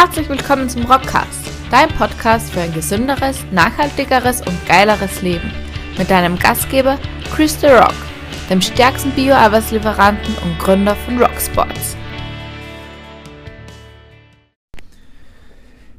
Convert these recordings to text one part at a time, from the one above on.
Herzlich willkommen zum Rockcast, dein Podcast für ein gesünderes, nachhaltigeres und geileres Leben. Mit deinem Gastgeber Chris The Rock, dem stärksten Bio-Arbeitslieferanten und Gründer von Rocksports.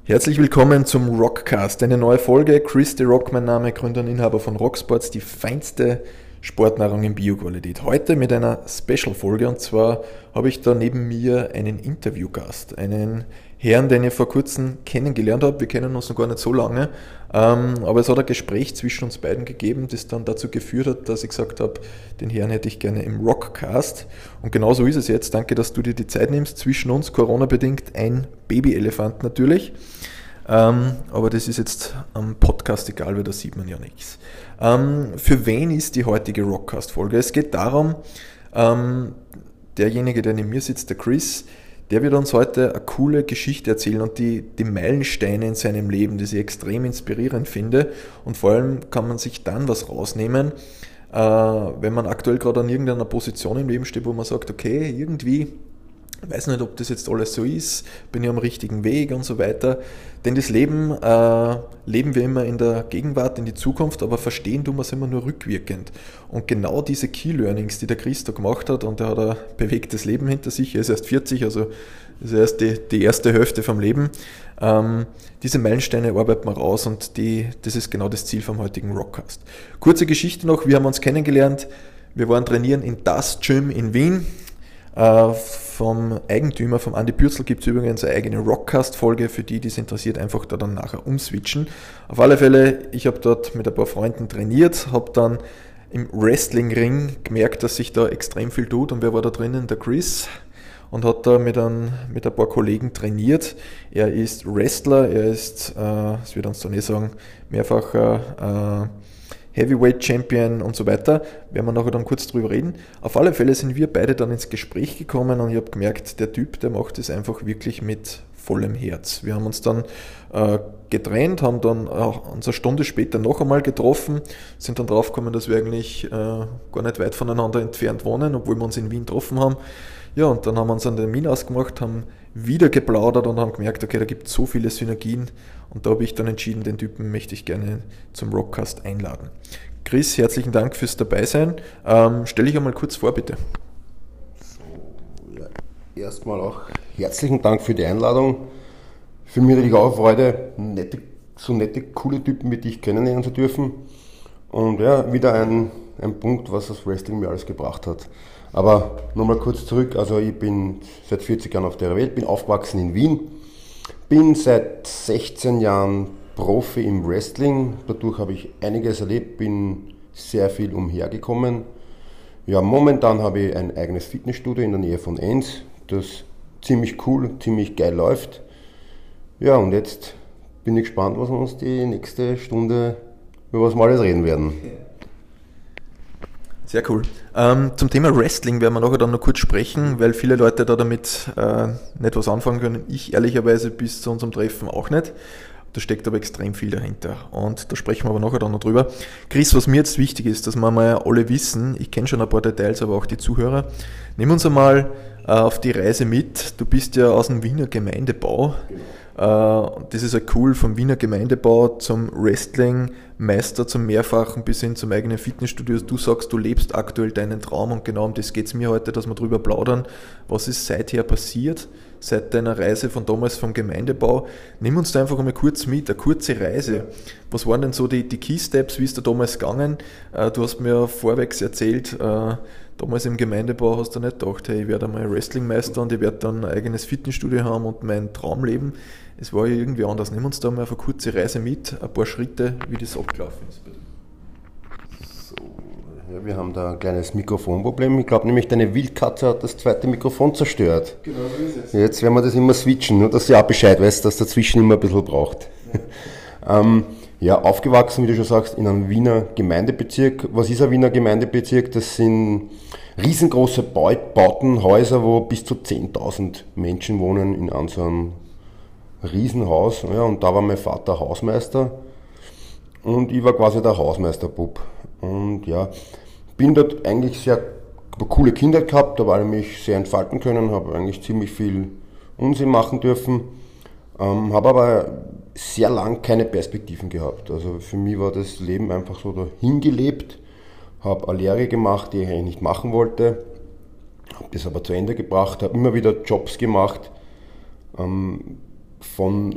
Herzlich willkommen zum Rockcast, eine neue Folge. Chris The Rock, mein Name, Gründer und Inhaber von Rocksports, die feinste Sportnahrung in Bioqualität. Heute mit einer Special-Folge und zwar habe ich da neben mir einen Interviewgast, einen Herrn, den ich vor kurzem kennengelernt habe. Wir kennen uns noch gar nicht so lange, ähm, aber es hat ein Gespräch zwischen uns beiden gegeben, das dann dazu geführt hat, dass ich gesagt habe, den Herrn hätte ich gerne im Rockcast. Und genau so ist es jetzt. Danke, dass du dir die Zeit nimmst. Zwischen uns, Corona-bedingt, ein Babyelefant natürlich. Ähm, aber das ist jetzt am Podcast egal, weil da sieht man ja nichts. Ähm, für wen ist die heutige Rockcast-Folge? Es geht darum, derjenige, der neben mir sitzt, der Chris, der wird uns heute eine coole Geschichte erzählen und die, die Meilensteine in seinem Leben, die ich extrem inspirierend finde. Und vor allem kann man sich dann was rausnehmen, äh, wenn man aktuell gerade an irgendeiner Position im Leben steht, wo man sagt, okay, irgendwie weiß nicht, ob das jetzt alles so ist, bin ich am richtigen Weg und so weiter. Denn das Leben äh, leben wir immer in der Gegenwart, in die Zukunft, aber verstehen tun wir es immer nur rückwirkend. Und genau diese Key Learnings, die der Christo gemacht hat, und er hat ein bewegtes Leben hinter sich, er ist erst 40, also ist erst die, die erste Hälfte vom Leben. Ähm, diese Meilensteine arbeiten wir raus und die, das ist genau das Ziel vom heutigen Rockcast. Kurze Geschichte noch, wir haben uns kennengelernt, wir waren trainieren in das Gym in Wien. Äh, vom Eigentümer, vom Andy Bürzel, gibt es übrigens eine eigene Rockcast-Folge, für die, die es interessiert, einfach da dann nachher umswitchen. Auf alle Fälle, ich habe dort mit ein paar Freunden trainiert, habe dann im Wrestling-Ring gemerkt, dass sich da extrem viel tut und wer war da drinnen? Der Chris und hat da mit ein, mit ein paar Kollegen trainiert. Er ist Wrestler, er ist, äh, das wird uns dann eh sagen, mehrfacher äh, Heavyweight Champion und so weiter. Werden wir nachher dann kurz drüber reden. Auf alle Fälle sind wir beide dann ins Gespräch gekommen und ich habe gemerkt, der Typ, der macht es einfach wirklich mit vollem Herz. Wir haben uns dann äh, getrennt, haben dann äh, uns eine Stunde später noch einmal getroffen, sind dann draufgekommen, dass wir eigentlich äh, gar nicht weit voneinander entfernt wohnen, obwohl wir uns in Wien getroffen haben. Ja, und dann haben wir uns einen Termin ausgemacht, haben wieder geplaudert und haben gemerkt, okay, da gibt es so viele Synergien und da habe ich dann entschieden, den Typen möchte ich gerne zum Rockcast einladen. Chris, herzlichen Dank fürs Dabeisein. Ähm, stell dich einmal kurz vor, bitte. So, ja, erstmal auch herzlichen Dank für die Einladung. Für mich natürlich auch Freude, nette, so nette, coole Typen wie dich kennenlernen zu dürfen. Und ja, wieder ein, ein Punkt, was das Wrestling mir alles gebracht hat. Aber nochmal kurz zurück, also ich bin seit 40 Jahren auf der Welt, bin aufgewachsen in Wien, bin seit 16 Jahren Profi im Wrestling, dadurch habe ich einiges erlebt, bin sehr viel umhergekommen. Ja, momentan habe ich ein eigenes Fitnessstudio in der Nähe von Enns, das ziemlich cool, ziemlich geil läuft. Ja, und jetzt bin ich gespannt, was wir uns die nächste Stunde über was wir alles reden werden. Sehr cool. Ähm, zum Thema Wrestling werden wir nachher dann noch kurz sprechen, weil viele Leute da damit äh, nicht was anfangen können. Ich ehrlicherweise bis zu unserem Treffen auch nicht. Da steckt aber extrem viel dahinter. Und da sprechen wir aber nachher dann noch drüber. Chris, was mir jetzt wichtig ist, dass wir mal alle wissen, ich kenne schon ein paar Details, aber auch die Zuhörer, nimm uns einmal äh, auf die Reise mit. Du bist ja aus dem Wiener Gemeindebau. Genau. Äh, das ist ja cool, vom Wiener Gemeindebau zum Wrestling-Meister, zum Mehrfachen bis hin zum eigenen Fitnessstudio. Du sagst, du lebst aktuell deinen Traum und genau um das geht es mir heute, dass wir darüber plaudern. Was ist seither passiert, seit deiner Reise von damals vom Gemeindebau? Nimm uns da einfach einmal kurz mit, eine kurze Reise. Was waren denn so die, die Key Steps, wie ist da damals gegangen? Äh, du hast mir vorwegs erzählt, äh, damals im Gemeindebau hast du nicht gedacht, hey, ich werde einmal Wrestlingmeister und ich werde dann ein eigenes Fitnessstudio haben und mein Traum leben es war ja irgendwie anders. Nimm uns da mal auf eine kurze Reise mit, ein paar Schritte, wie das abgelaufen ist. So, ja, wir haben da ein kleines Mikrofonproblem. Ich glaube nämlich, deine Wildkatze hat das zweite Mikrofon zerstört. Genau, so ist es. Jetzt werden wir das immer switchen, nur dass du auch Bescheid weißt, dass dazwischen immer ein bisschen braucht. ähm, ja, aufgewachsen, wie du schon sagst, in einem Wiener Gemeindebezirk. Was ist ein Wiener Gemeindebezirk? Das sind riesengroße Bauten, Häuser, wo bis zu 10.000 Menschen wohnen in einem Riesenhaus. Ja, und da war mein Vater Hausmeister und ich war quasi der Hausmeisterbub. Und ja, bin dort eigentlich sehr coole Kinder gehabt, da habe ich mich sehr entfalten können, habe eigentlich ziemlich viel Unsinn machen dürfen. Ähm, habe aber sehr lang keine Perspektiven gehabt. Also für mich war das Leben einfach so dahingelebt. Habe eine Lehre gemacht, die ich eigentlich nicht machen wollte. Habe das aber zu Ende gebracht, habe immer wieder Jobs gemacht. Ähm, von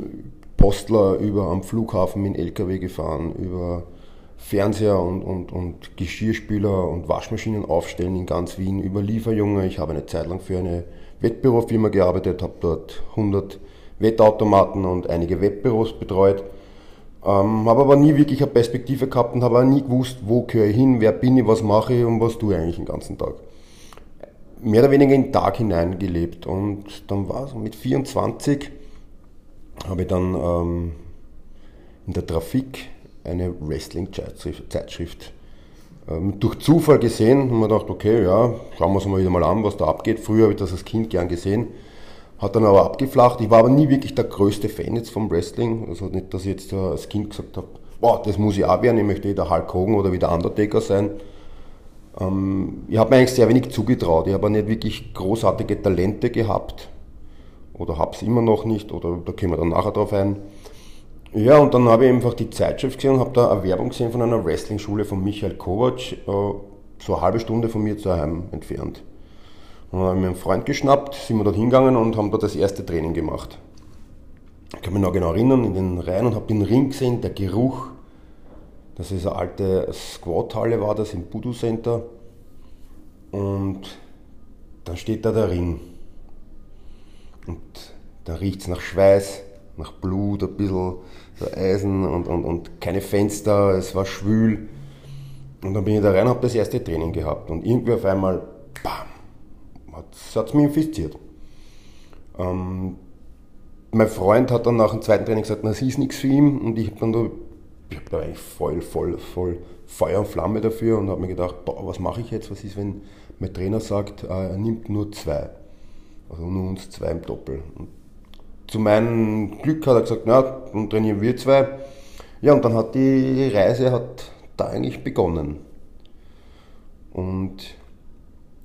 Postler über am Flughafen mit LKW gefahren, über Fernseher und, und, und Geschirrspüler und Waschmaschinen aufstellen in ganz Wien, über Lieferjunge. Ich habe eine Zeit lang für eine Wettbürofirma gearbeitet, habe dort 100 Wettautomaten und einige Webbüros betreut. Ähm, habe aber nie wirklich eine Perspektive gehabt und habe auch nie gewusst, wo gehöre ich hin, wer bin ich, was mache ich und was tue ich eigentlich den ganzen Tag. Mehr oder weniger in den Tag hinein gelebt. Und dann war es mit 24, habe ich dann ähm, in der Trafik eine Wrestling-Zeitschrift ähm, durch Zufall gesehen und mir gedacht, okay, ja, schauen wir uns mal wieder mal an, was da abgeht. Früher habe ich das als Kind gern gesehen hat dann aber abgeflacht. Ich war aber nie wirklich der größte Fan jetzt vom Wrestling. Also nicht, dass ich jetzt als Kind gesagt habe, boah, das muss ich auch werden, ich möchte wieder Hulk Hogan oder wieder Undertaker sein. Ähm, ich habe mir eigentlich sehr wenig zugetraut. Ich habe nicht wirklich großartige Talente gehabt. Oder habe es immer noch nicht, oder da kommen wir dann nachher drauf ein. Ja, und dann habe ich einfach die Zeitschrift gesehen und habe da eine Werbung gesehen von einer Wrestling-Schule von Michael Kovac, äh, so eine halbe Stunde von mir zu Hause entfernt. Dann habe ich mir einen Freund geschnappt, sind wir dort hingegangen und haben dort das erste Training gemacht. Ich kann mich noch genau erinnern, in den Reihen und habe den Ring gesehen, der Geruch. Das ist eine alte Squat-Halle, war das im Budu Center. Und dann steht da der Ring. Und da riecht es nach Schweiß, nach Blut, ein bisschen so Eisen und, und, und keine Fenster, es war schwül. Und dann bin ich da rein und habe das erste Training gehabt. Und irgendwie auf einmal, bam, hat mich infiziert. Ähm, mein Freund hat dann nach dem zweiten Training gesagt, das ist nichts für ihn und ich habe dann da, ich hab da eigentlich voll, voll, voll Feuer und Flamme dafür und habe mir gedacht, boah, was mache ich jetzt, was ist, wenn mein Trainer sagt, äh, er nimmt nur zwei, also nur uns zwei im Doppel. Und zu meinem Glück hat er gesagt, na, dann trainieren wir zwei. Ja, und dann hat die Reise hat da eigentlich begonnen. Und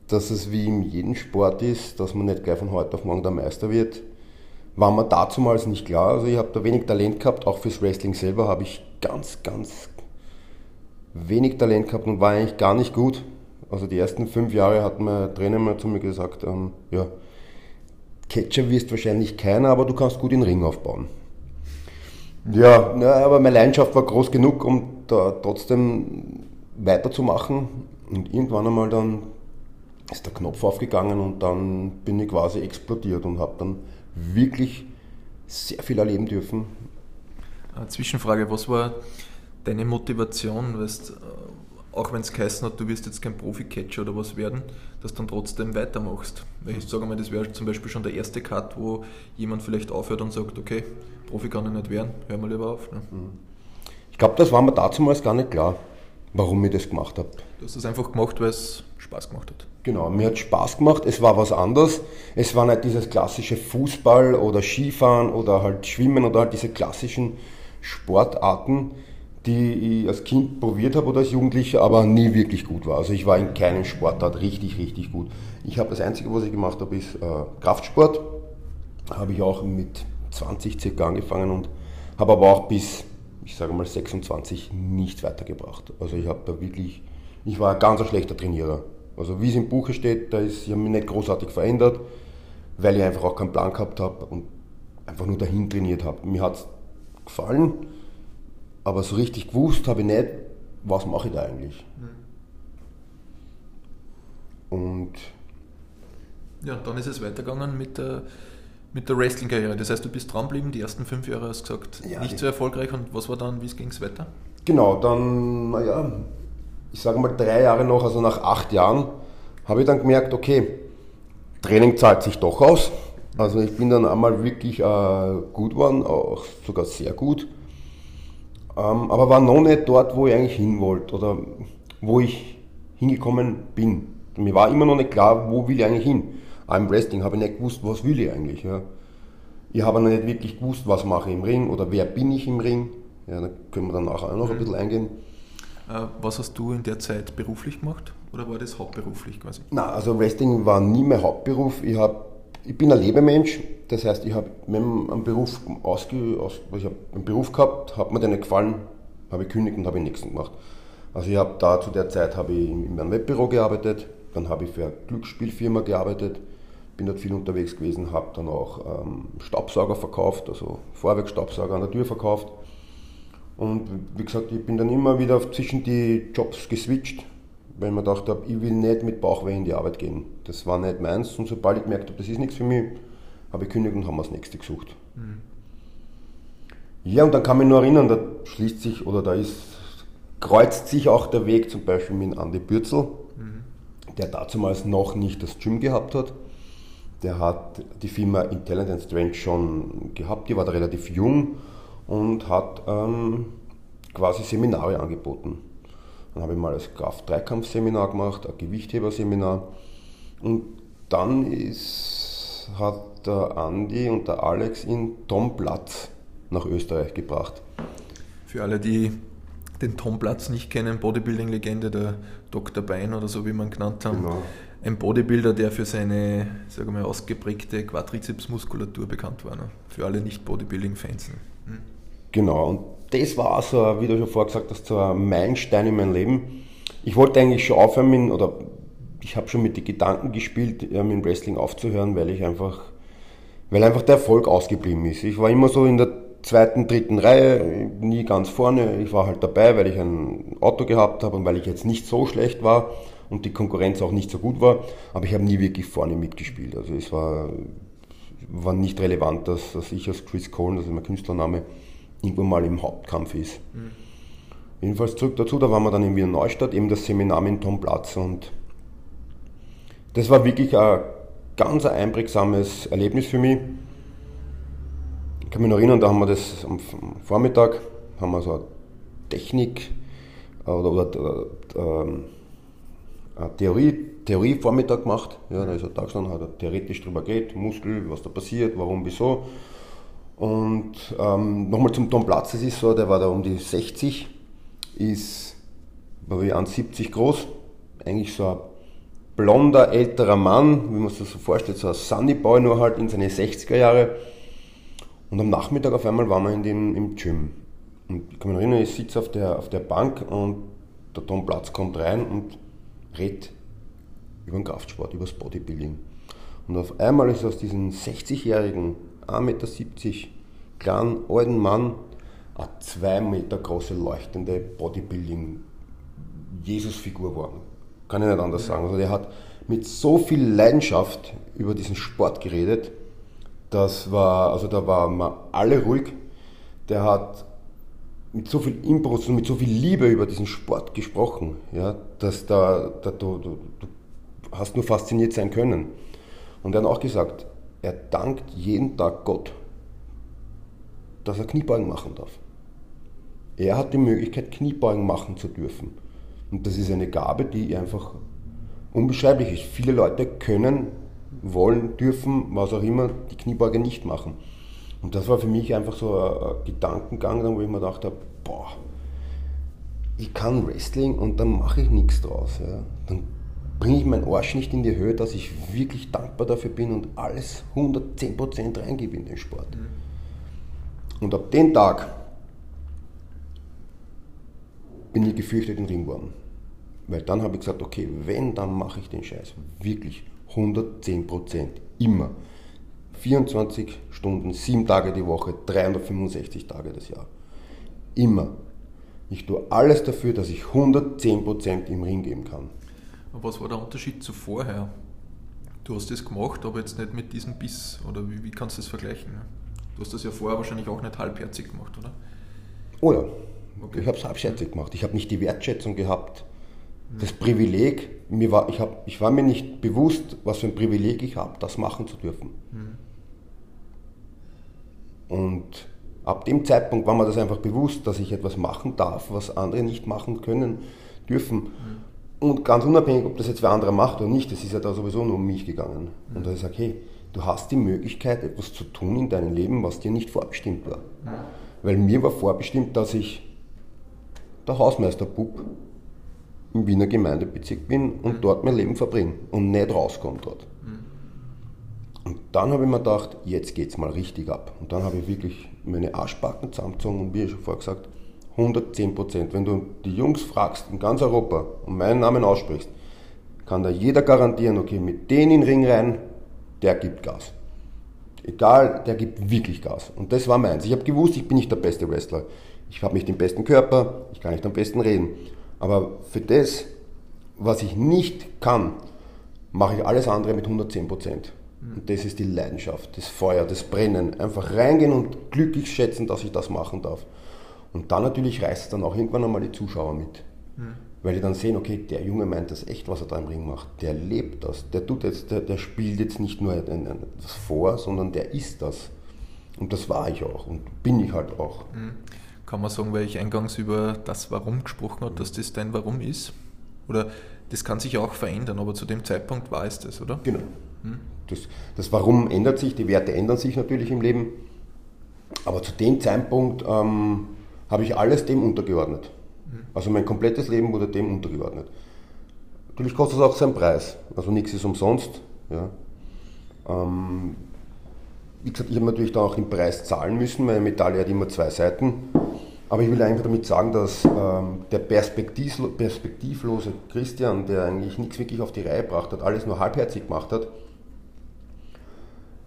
dass es wie in jedem Sport ist, dass man nicht gleich von heute auf morgen der Meister wird, war mir dazumals nicht klar. Also ich habe da wenig Talent gehabt, auch fürs Wrestling selber habe ich ganz, ganz wenig Talent gehabt und war eigentlich gar nicht gut. Also die ersten fünf Jahre hat mein Trainer mal zu mir gesagt, ähm, ja, Catcher wirst wahrscheinlich keiner, aber du kannst gut den Ring aufbauen. Ja, na, aber meine Leidenschaft war groß genug, um da trotzdem weiterzumachen. Und irgendwann einmal dann ist der Knopf aufgegangen und dann bin ich quasi explodiert und habe dann wirklich sehr viel erleben dürfen. Eine Zwischenfrage, was war deine Motivation, weißt, äh, auch wenn es geheißen hat, du wirst jetzt kein Profi-Catcher oder was werden, dass du dann trotzdem weitermachst? Weil ich sage mal, das wäre zum Beispiel schon der erste Cut, wo jemand vielleicht aufhört und sagt, okay, Profi kann ich nicht werden, hör mal lieber auf. Ne? Mhm. Ich glaube, das war mir damals gar nicht klar, warum ich das gemacht habe. Du hast es einfach gemacht, weil es Spaß gemacht hat. Genau, mir hat Spaß gemacht, es war was anderes. Es war nicht dieses klassische Fußball oder Skifahren oder halt Schwimmen oder halt diese klassischen Sportarten, die ich als Kind probiert habe oder als Jugendlicher, aber nie wirklich gut war. Also ich war in keinem Sportart richtig, richtig gut. Ich habe das Einzige, was ich gemacht habe, ist äh, Kraftsport. Habe ich auch mit 20 circa angefangen und habe aber auch bis, ich sage mal, 26 nicht weitergebracht. Also ich habe da wirklich, ich war ein ganz schlechter Trainierer. Also wie es im Buche steht, da ist, ich habe mich nicht großartig verändert, weil ich einfach auch keinen Plan gehabt habe und einfach nur dahin trainiert habe. Mir hat es gefallen, aber so richtig gewusst habe ich nicht, was mache ich da eigentlich. Mhm. Und ja, dann ist es weitergegangen mit der, mit der Wrestling-Karriere. Das heißt, du bist dranbleiben, die ersten fünf Jahre hast du gesagt, ja, nicht so erfolgreich. Und was war dann, wie ging es weiter? Genau, dann, naja, ich sage mal drei Jahre noch, also nach acht Jahren, habe ich dann gemerkt, okay, Training zahlt sich doch aus. Also ich bin dann einmal wirklich äh, gut geworden, auch sogar sehr gut. Ähm, aber war noch nicht dort, wo ich eigentlich hin wollte oder wo ich hingekommen bin. Mir war immer noch nicht klar, wo will ich eigentlich hin. Auch im Wrestling habe ich nicht gewusst, was will ich eigentlich. Ja. Ich habe nicht wirklich gewusst, was mache ich im Ring oder wer bin ich im Ring. Ja, da können wir dann nachher auch noch ein mhm. bisschen eingehen. Äh, was hast du in der Zeit beruflich gemacht oder war das hauptberuflich quasi? Na, also Wrestling war nie mein Hauptberuf. Ich habe ich bin ein Lebemensch, das heißt, ich habe einen Beruf, ausge, aus, ich hab einen Beruf gehabt, hat mir der nicht gefallen, habe ich gekündigt und habe den nächsten gemacht. Also ich habe da zu der Zeit habe ich in einem Webbüro gearbeitet, dann habe ich für eine Glücksspielfirma gearbeitet, bin dort viel unterwegs gewesen, habe dann auch ähm, Staubsauger verkauft, also Vorwerkstaubsauger an der Tür verkauft. Und wie gesagt, ich bin dann immer wieder zwischen die Jobs geswitcht, weil ich mir gedacht habe, ich will nicht mit Bauchweh in die Arbeit gehen. Das war nicht meins und sobald ich gemerkt habe, das ist nichts für mich, habe ich gekündigt und haben wir das nächste gesucht. Mhm. Ja, und dann kann mich nur erinnern, da schließt sich oder da ist, kreuzt sich auch der Weg zum Beispiel mit Andi Bürzel, mhm. der damals noch nicht das Gym gehabt hat. Der hat die Firma Intelligent Strange schon gehabt, die war da relativ jung und hat ähm, quasi Seminare angeboten. Dann habe ich mal das Kraft-Dreikampf-Seminar gemacht, ein Gewichtheber-Seminar und dann ist, hat der Andi und der Alex in Tom Platz nach Österreich gebracht. Für alle, die den Tom Platz nicht kennen, Bodybuilding-Legende, der Dr. Bein oder so wie man genannt haben. Genau. Ein Bodybuilder, der für seine sagen wir, ausgeprägte Quadrizepsmuskulatur bekannt war. Ne? Für alle Nicht-Bodybuilding-Fans. Hm? Genau, und das war so, wie du schon vorher gesagt hast, so ein Meilenstein in meinem Leben. Ich wollte eigentlich schon aufhören, mit, oder ich habe schon mit den Gedanken gespielt, mit dem Wrestling aufzuhören, weil ich einfach, weil einfach der Erfolg ausgeblieben ist. Ich war immer so in der zweiten, dritten Reihe, nie ganz vorne. Ich war halt dabei, weil ich ein Auto gehabt habe und weil ich jetzt nicht so schlecht war und die Konkurrenz auch nicht so gut war. Aber ich habe nie wirklich vorne mitgespielt. Also es war, war nicht relevant, dass, dass ich als Chris Cole, das ist mein Künstlername, irgendwo mal im Hauptkampf ist. Mhm. Jedenfalls zurück dazu, da waren wir dann in Wiener Neustadt, eben das Seminar mit Tom Platz und das war wirklich ein ganz einprägsames Erlebnis für mich. Ich kann mich noch erinnern, da haben wir das am Vormittag, haben wir so eine Technik äh, oder, oder ähm, eine Theorie, Theorie-Vormittag gemacht. Ja, da ist ein Tag gestanden, hat er theoretisch drüber geht, Muskel, was da passiert, warum, wieso. Und ähm, nochmal zum Tom Platz, es ist so, der war da um die 60, ist, wie 1,70 groß, eigentlich so ein blonder, älterer Mann, wie man sich das so vorstellt, so ein Sunny Boy, nur halt in seine 60er Jahre. Und am Nachmittag auf einmal waren wir in dem, im Gym. Und ich kann mich erinnern, ich sitze auf der, auf der Bank und der Tom Platz kommt rein und redet über den Kraftsport, über das Bodybuilding. Und auf einmal ist aus diesem 60-jährigen 1,70 Meter kleinen alten Mann eine 2 Meter große leuchtende Bodybuilding Jesusfigur geworden. Kann ich nicht anders sagen. Also der hat mit so viel Leidenschaft über diesen Sport geredet, das war, also da waren wir alle ruhig. Der hat mit so viel Inbrunst und mit so viel Liebe über diesen Sport gesprochen, ja, dass da, da du, du, du hast nur fasziniert sein können. Und er hat auch gesagt, er dankt jeden Tag Gott, dass er Kniebeugen machen darf. Er hat die Möglichkeit, Kniebeugen machen zu dürfen. Und das ist eine Gabe, die einfach unbeschreiblich ist. Viele Leute können, wollen, dürfen, was auch immer, die Kniebeuge nicht machen. Und das war für mich einfach so ein Gedankengang, wo ich mir gedacht habe, boah, ich kann Wrestling und dann mache ich nichts draus. Ja. Dann bringe ich meinen Arsch nicht in die Höhe, dass ich wirklich dankbar dafür bin und alles 110% reingebe in den Sport. Mhm. Und ab dem Tag bin ich gefürchtet in geworden. Weil dann habe ich gesagt, okay, wenn, dann mache ich den Scheiß. Wirklich 110%. Immer. 24 Stunden, 7 Tage die Woche, 365 Tage das Jahr. Immer. Ich tue alles dafür, dass ich 110% im Ring geben kann. Was war der Unterschied zu vorher? Du hast das gemacht, aber jetzt nicht mit diesem Biss. Oder wie, wie kannst du das vergleichen? Du hast das ja vorher wahrscheinlich auch nicht halbherzig gemacht, oder? Oh ja. Okay. Ich habe es halbherzig gemacht. Ich habe nicht die Wertschätzung gehabt, das Privileg, mir war, ich, hab, ich war mir nicht bewusst, was für ein Privileg ich habe, das machen zu dürfen. Mhm. Und ab dem Zeitpunkt war mir das einfach bewusst, dass ich etwas machen darf, was andere nicht machen können, dürfen. Mhm. Und ganz unabhängig, ob das jetzt wer andere macht oder nicht, es ist ja da sowieso nur um mich gegangen. Mhm. Und da ich sage, hey, du hast die Möglichkeit, etwas zu tun in deinem Leben, was dir nicht vorbestimmt war. Weil mir war vorbestimmt, dass ich der Hausmeisterbub im Wiener Gemeindebezirk bin und dort mein Leben verbringe und nicht rauskomme dort. Und dann habe ich mir gedacht, jetzt geht es mal richtig ab. Und dann habe ich wirklich meine Arschbacken zusammengezogen und wie schon vorher gesagt, 110 Prozent. Wenn du die Jungs fragst in ganz Europa und meinen Namen aussprichst, kann da jeder garantieren, okay, mit denen in den Ring rein, der gibt Gas. Egal, der gibt wirklich Gas. Und das war meins. Ich habe gewusst, ich bin nicht der beste Wrestler. Ich habe nicht den besten Körper, ich kann nicht am besten reden. Aber für das, was ich nicht kann, mache ich alles andere mit 110 Prozent. Und das ist die Leidenschaft, das Feuer, das Brennen. Einfach reingehen und glücklich schätzen, dass ich das machen darf. Und dann natürlich reißt es dann auch irgendwann einmal die Zuschauer mit. Mhm. Weil die dann sehen, okay, der Junge meint das echt, was er da im Ring macht. Der lebt das. Der tut jetzt, der, der spielt jetzt nicht nur etwas vor, sondern der ist das. Und das war ich auch und bin ich halt auch. Mhm. Kann man sagen, weil ich eingangs über das Warum gesprochen habe, dass das dein Warum ist? Oder das kann sich auch verändern, aber zu dem Zeitpunkt war es das, oder? Genau. Mhm. Das, das Warum ändert sich, die Werte ändern sich natürlich im Leben. Aber zu dem Zeitpunkt ähm, habe ich alles dem untergeordnet. Also mein komplettes Leben wurde dem untergeordnet. Natürlich kostet es auch seinen Preis. Also nichts ist umsonst. Ja. Ähm, wie gesagt, ich habe natürlich dann auch den Preis zahlen müssen. Meine Medaille hat immer zwei Seiten. Aber ich will einfach damit sagen, dass ähm, der perspektivlo perspektivlose Christian, der eigentlich nichts wirklich auf die Reihe gebracht hat, alles nur halbherzig gemacht hat,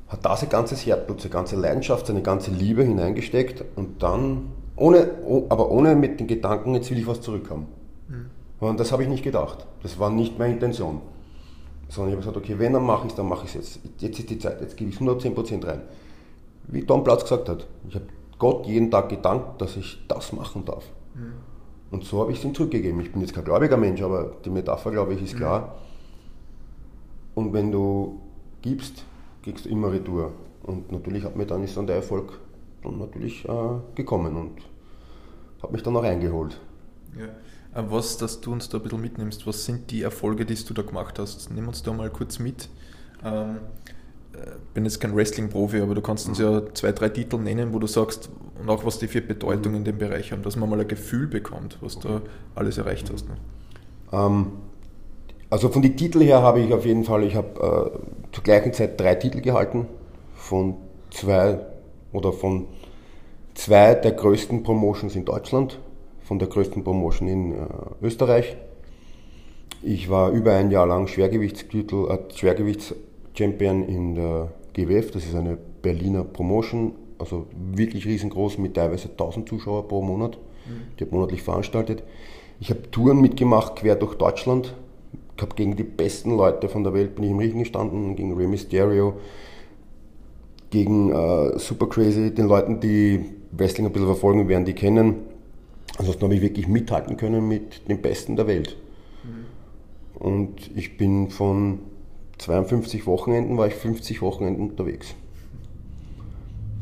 hat da sein ganzes Herzblut, seine ganze Leidenschaft, seine ganze Liebe hineingesteckt und dann ohne, aber ohne mit den Gedanken, jetzt will ich was zurückhaben. Mhm. Und das habe ich nicht gedacht. Das war nicht meine Intention. Sondern ich habe gesagt, okay, wenn, dann mache ich es, dann mache ich es jetzt. Jetzt ist die Zeit, jetzt gebe ich 110% rein. Wie Tom Platz gesagt hat, ich habe Gott jeden Tag gedankt, dass ich das machen darf. Mhm. Und so habe ich es ihm zurückgegeben. Ich bin jetzt kein gläubiger Mensch, aber die Metapher, glaube ich, ist klar. Mhm. Und wenn du gibst, kriegst du immer Retour. Und natürlich hat mir dann ist dann der Erfolg dann natürlich äh, gekommen und hat mich dann auch eingeholt. Ja. Äh, was, dass du uns da ein bisschen mitnimmst, was sind die Erfolge, die du da gemacht hast? Nimm uns da mal kurz mit. Ähm, äh, bin jetzt kein Wrestling-Profi, aber du kannst uns ja zwei, drei Titel nennen, wo du sagst, und auch was die für Bedeutung in dem Bereich haben, dass man mal ein Gefühl bekommt, was du alles erreicht hast. Ne? Ähm, also von den Titeln her habe ich auf jeden Fall, ich habe äh, zur gleichen Zeit drei Titel gehalten, von zwei oder von zwei der größten Promotions in Deutschland, von der größten Promotion in äh, Österreich. Ich war über ein Jahr lang Schwergewichtstitel, äh, Schwergewichtschampion in der GWF, das ist eine Berliner Promotion, also wirklich riesengroß mit teilweise 1000 Zuschauer pro Monat. Mhm. Die hat monatlich veranstaltet. Ich habe Touren mitgemacht quer durch Deutschland. Ich habe gegen die besten Leute von der Welt bin ich im Ring gestanden, gegen Rey Mysterio, gegen äh, Super Crazy, den Leuten, die Wrestling ein bisschen verfolgen werden, die kennen. Ansonsten habe ich wirklich mithalten können mit den Besten der Welt. Mhm. Und ich bin von 52 Wochenenden, war ich 50 Wochenenden unterwegs.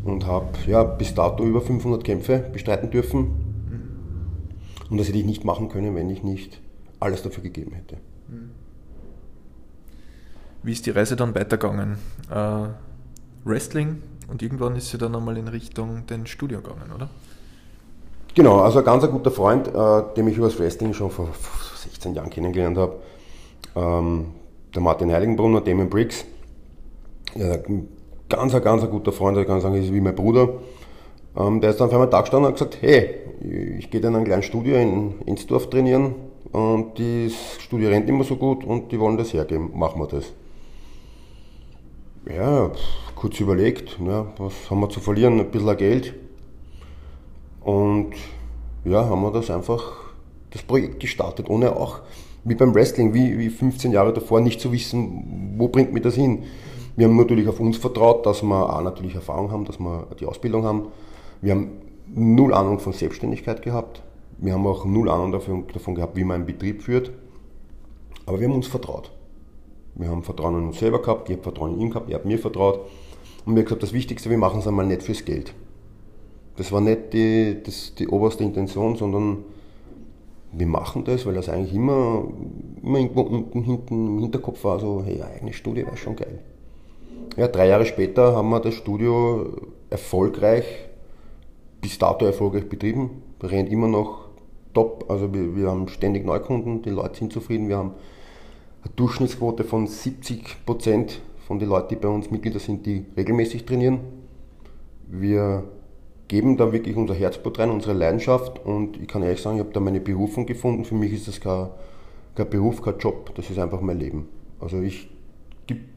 Und habe ja, bis dato über 500 Kämpfe bestreiten dürfen. Mhm. Und das hätte ich nicht machen können, wenn ich nicht alles dafür gegeben hätte. Mhm. Wie ist die Reise dann weitergegangen? Äh, Wrestling und irgendwann ist sie dann einmal in Richtung den Studio gegangen, oder? Genau, also ein ganz guter Freund, äh, den ich über das Wrestling schon vor 16 Jahren kennengelernt habe, ähm, der Martin Heiligenbrunner, Damon Briggs, ja, ein ganz, ganz ein guter Freund, ich kann sagen, ist wie mein Bruder. Ähm, der ist dann auf einmal da gestanden und hat gesagt, hey, ich gehe in ein kleines Studio in Insdorf trainieren und das Studio rennt immer so gut und die wollen das hergeben, machen wir das. Ja, kurz überlegt, ja, was haben wir zu verlieren? Ein bisschen Geld. Und ja, haben wir das einfach, das Projekt gestartet, ohne auch, wie beim Wrestling, wie, wie 15 Jahre davor, nicht zu wissen, wo bringt mich das hin. Wir haben natürlich auf uns vertraut, dass wir auch natürlich Erfahrung haben, dass wir die Ausbildung haben. Wir haben null Ahnung von Selbstständigkeit gehabt. Wir haben auch null Ahnung davon gehabt, wie man einen Betrieb führt. Aber wir haben uns vertraut. Wir haben Vertrauen in uns selber gehabt, ich habe Vertrauen in ihn gehabt, er hat mir vertraut. Und mir gesagt, das Wichtigste, wir machen es einmal nicht fürs Geld. Das war nicht die, das, die oberste Intention, sondern wir machen das, weil das eigentlich immer, immer irgendwo im Hinterkopf war, so, hey, eigene Studie wäre schon geil. Ja, drei Jahre später haben wir das Studio erfolgreich, bis dato erfolgreich betrieben, rennt immer noch top, also wir, wir haben ständig Neukunden, die Leute sind zufrieden, wir haben eine Durchschnittsquote von 70 Prozent von den Leuten, die bei uns Mitglieder sind, die regelmäßig trainieren. Wir geben da wirklich unser Herzblut rein, unsere Leidenschaft und ich kann ehrlich sagen, ich habe da meine Berufung gefunden. Für mich ist das kein, kein Beruf, kein Job, das ist einfach mein Leben. Also ich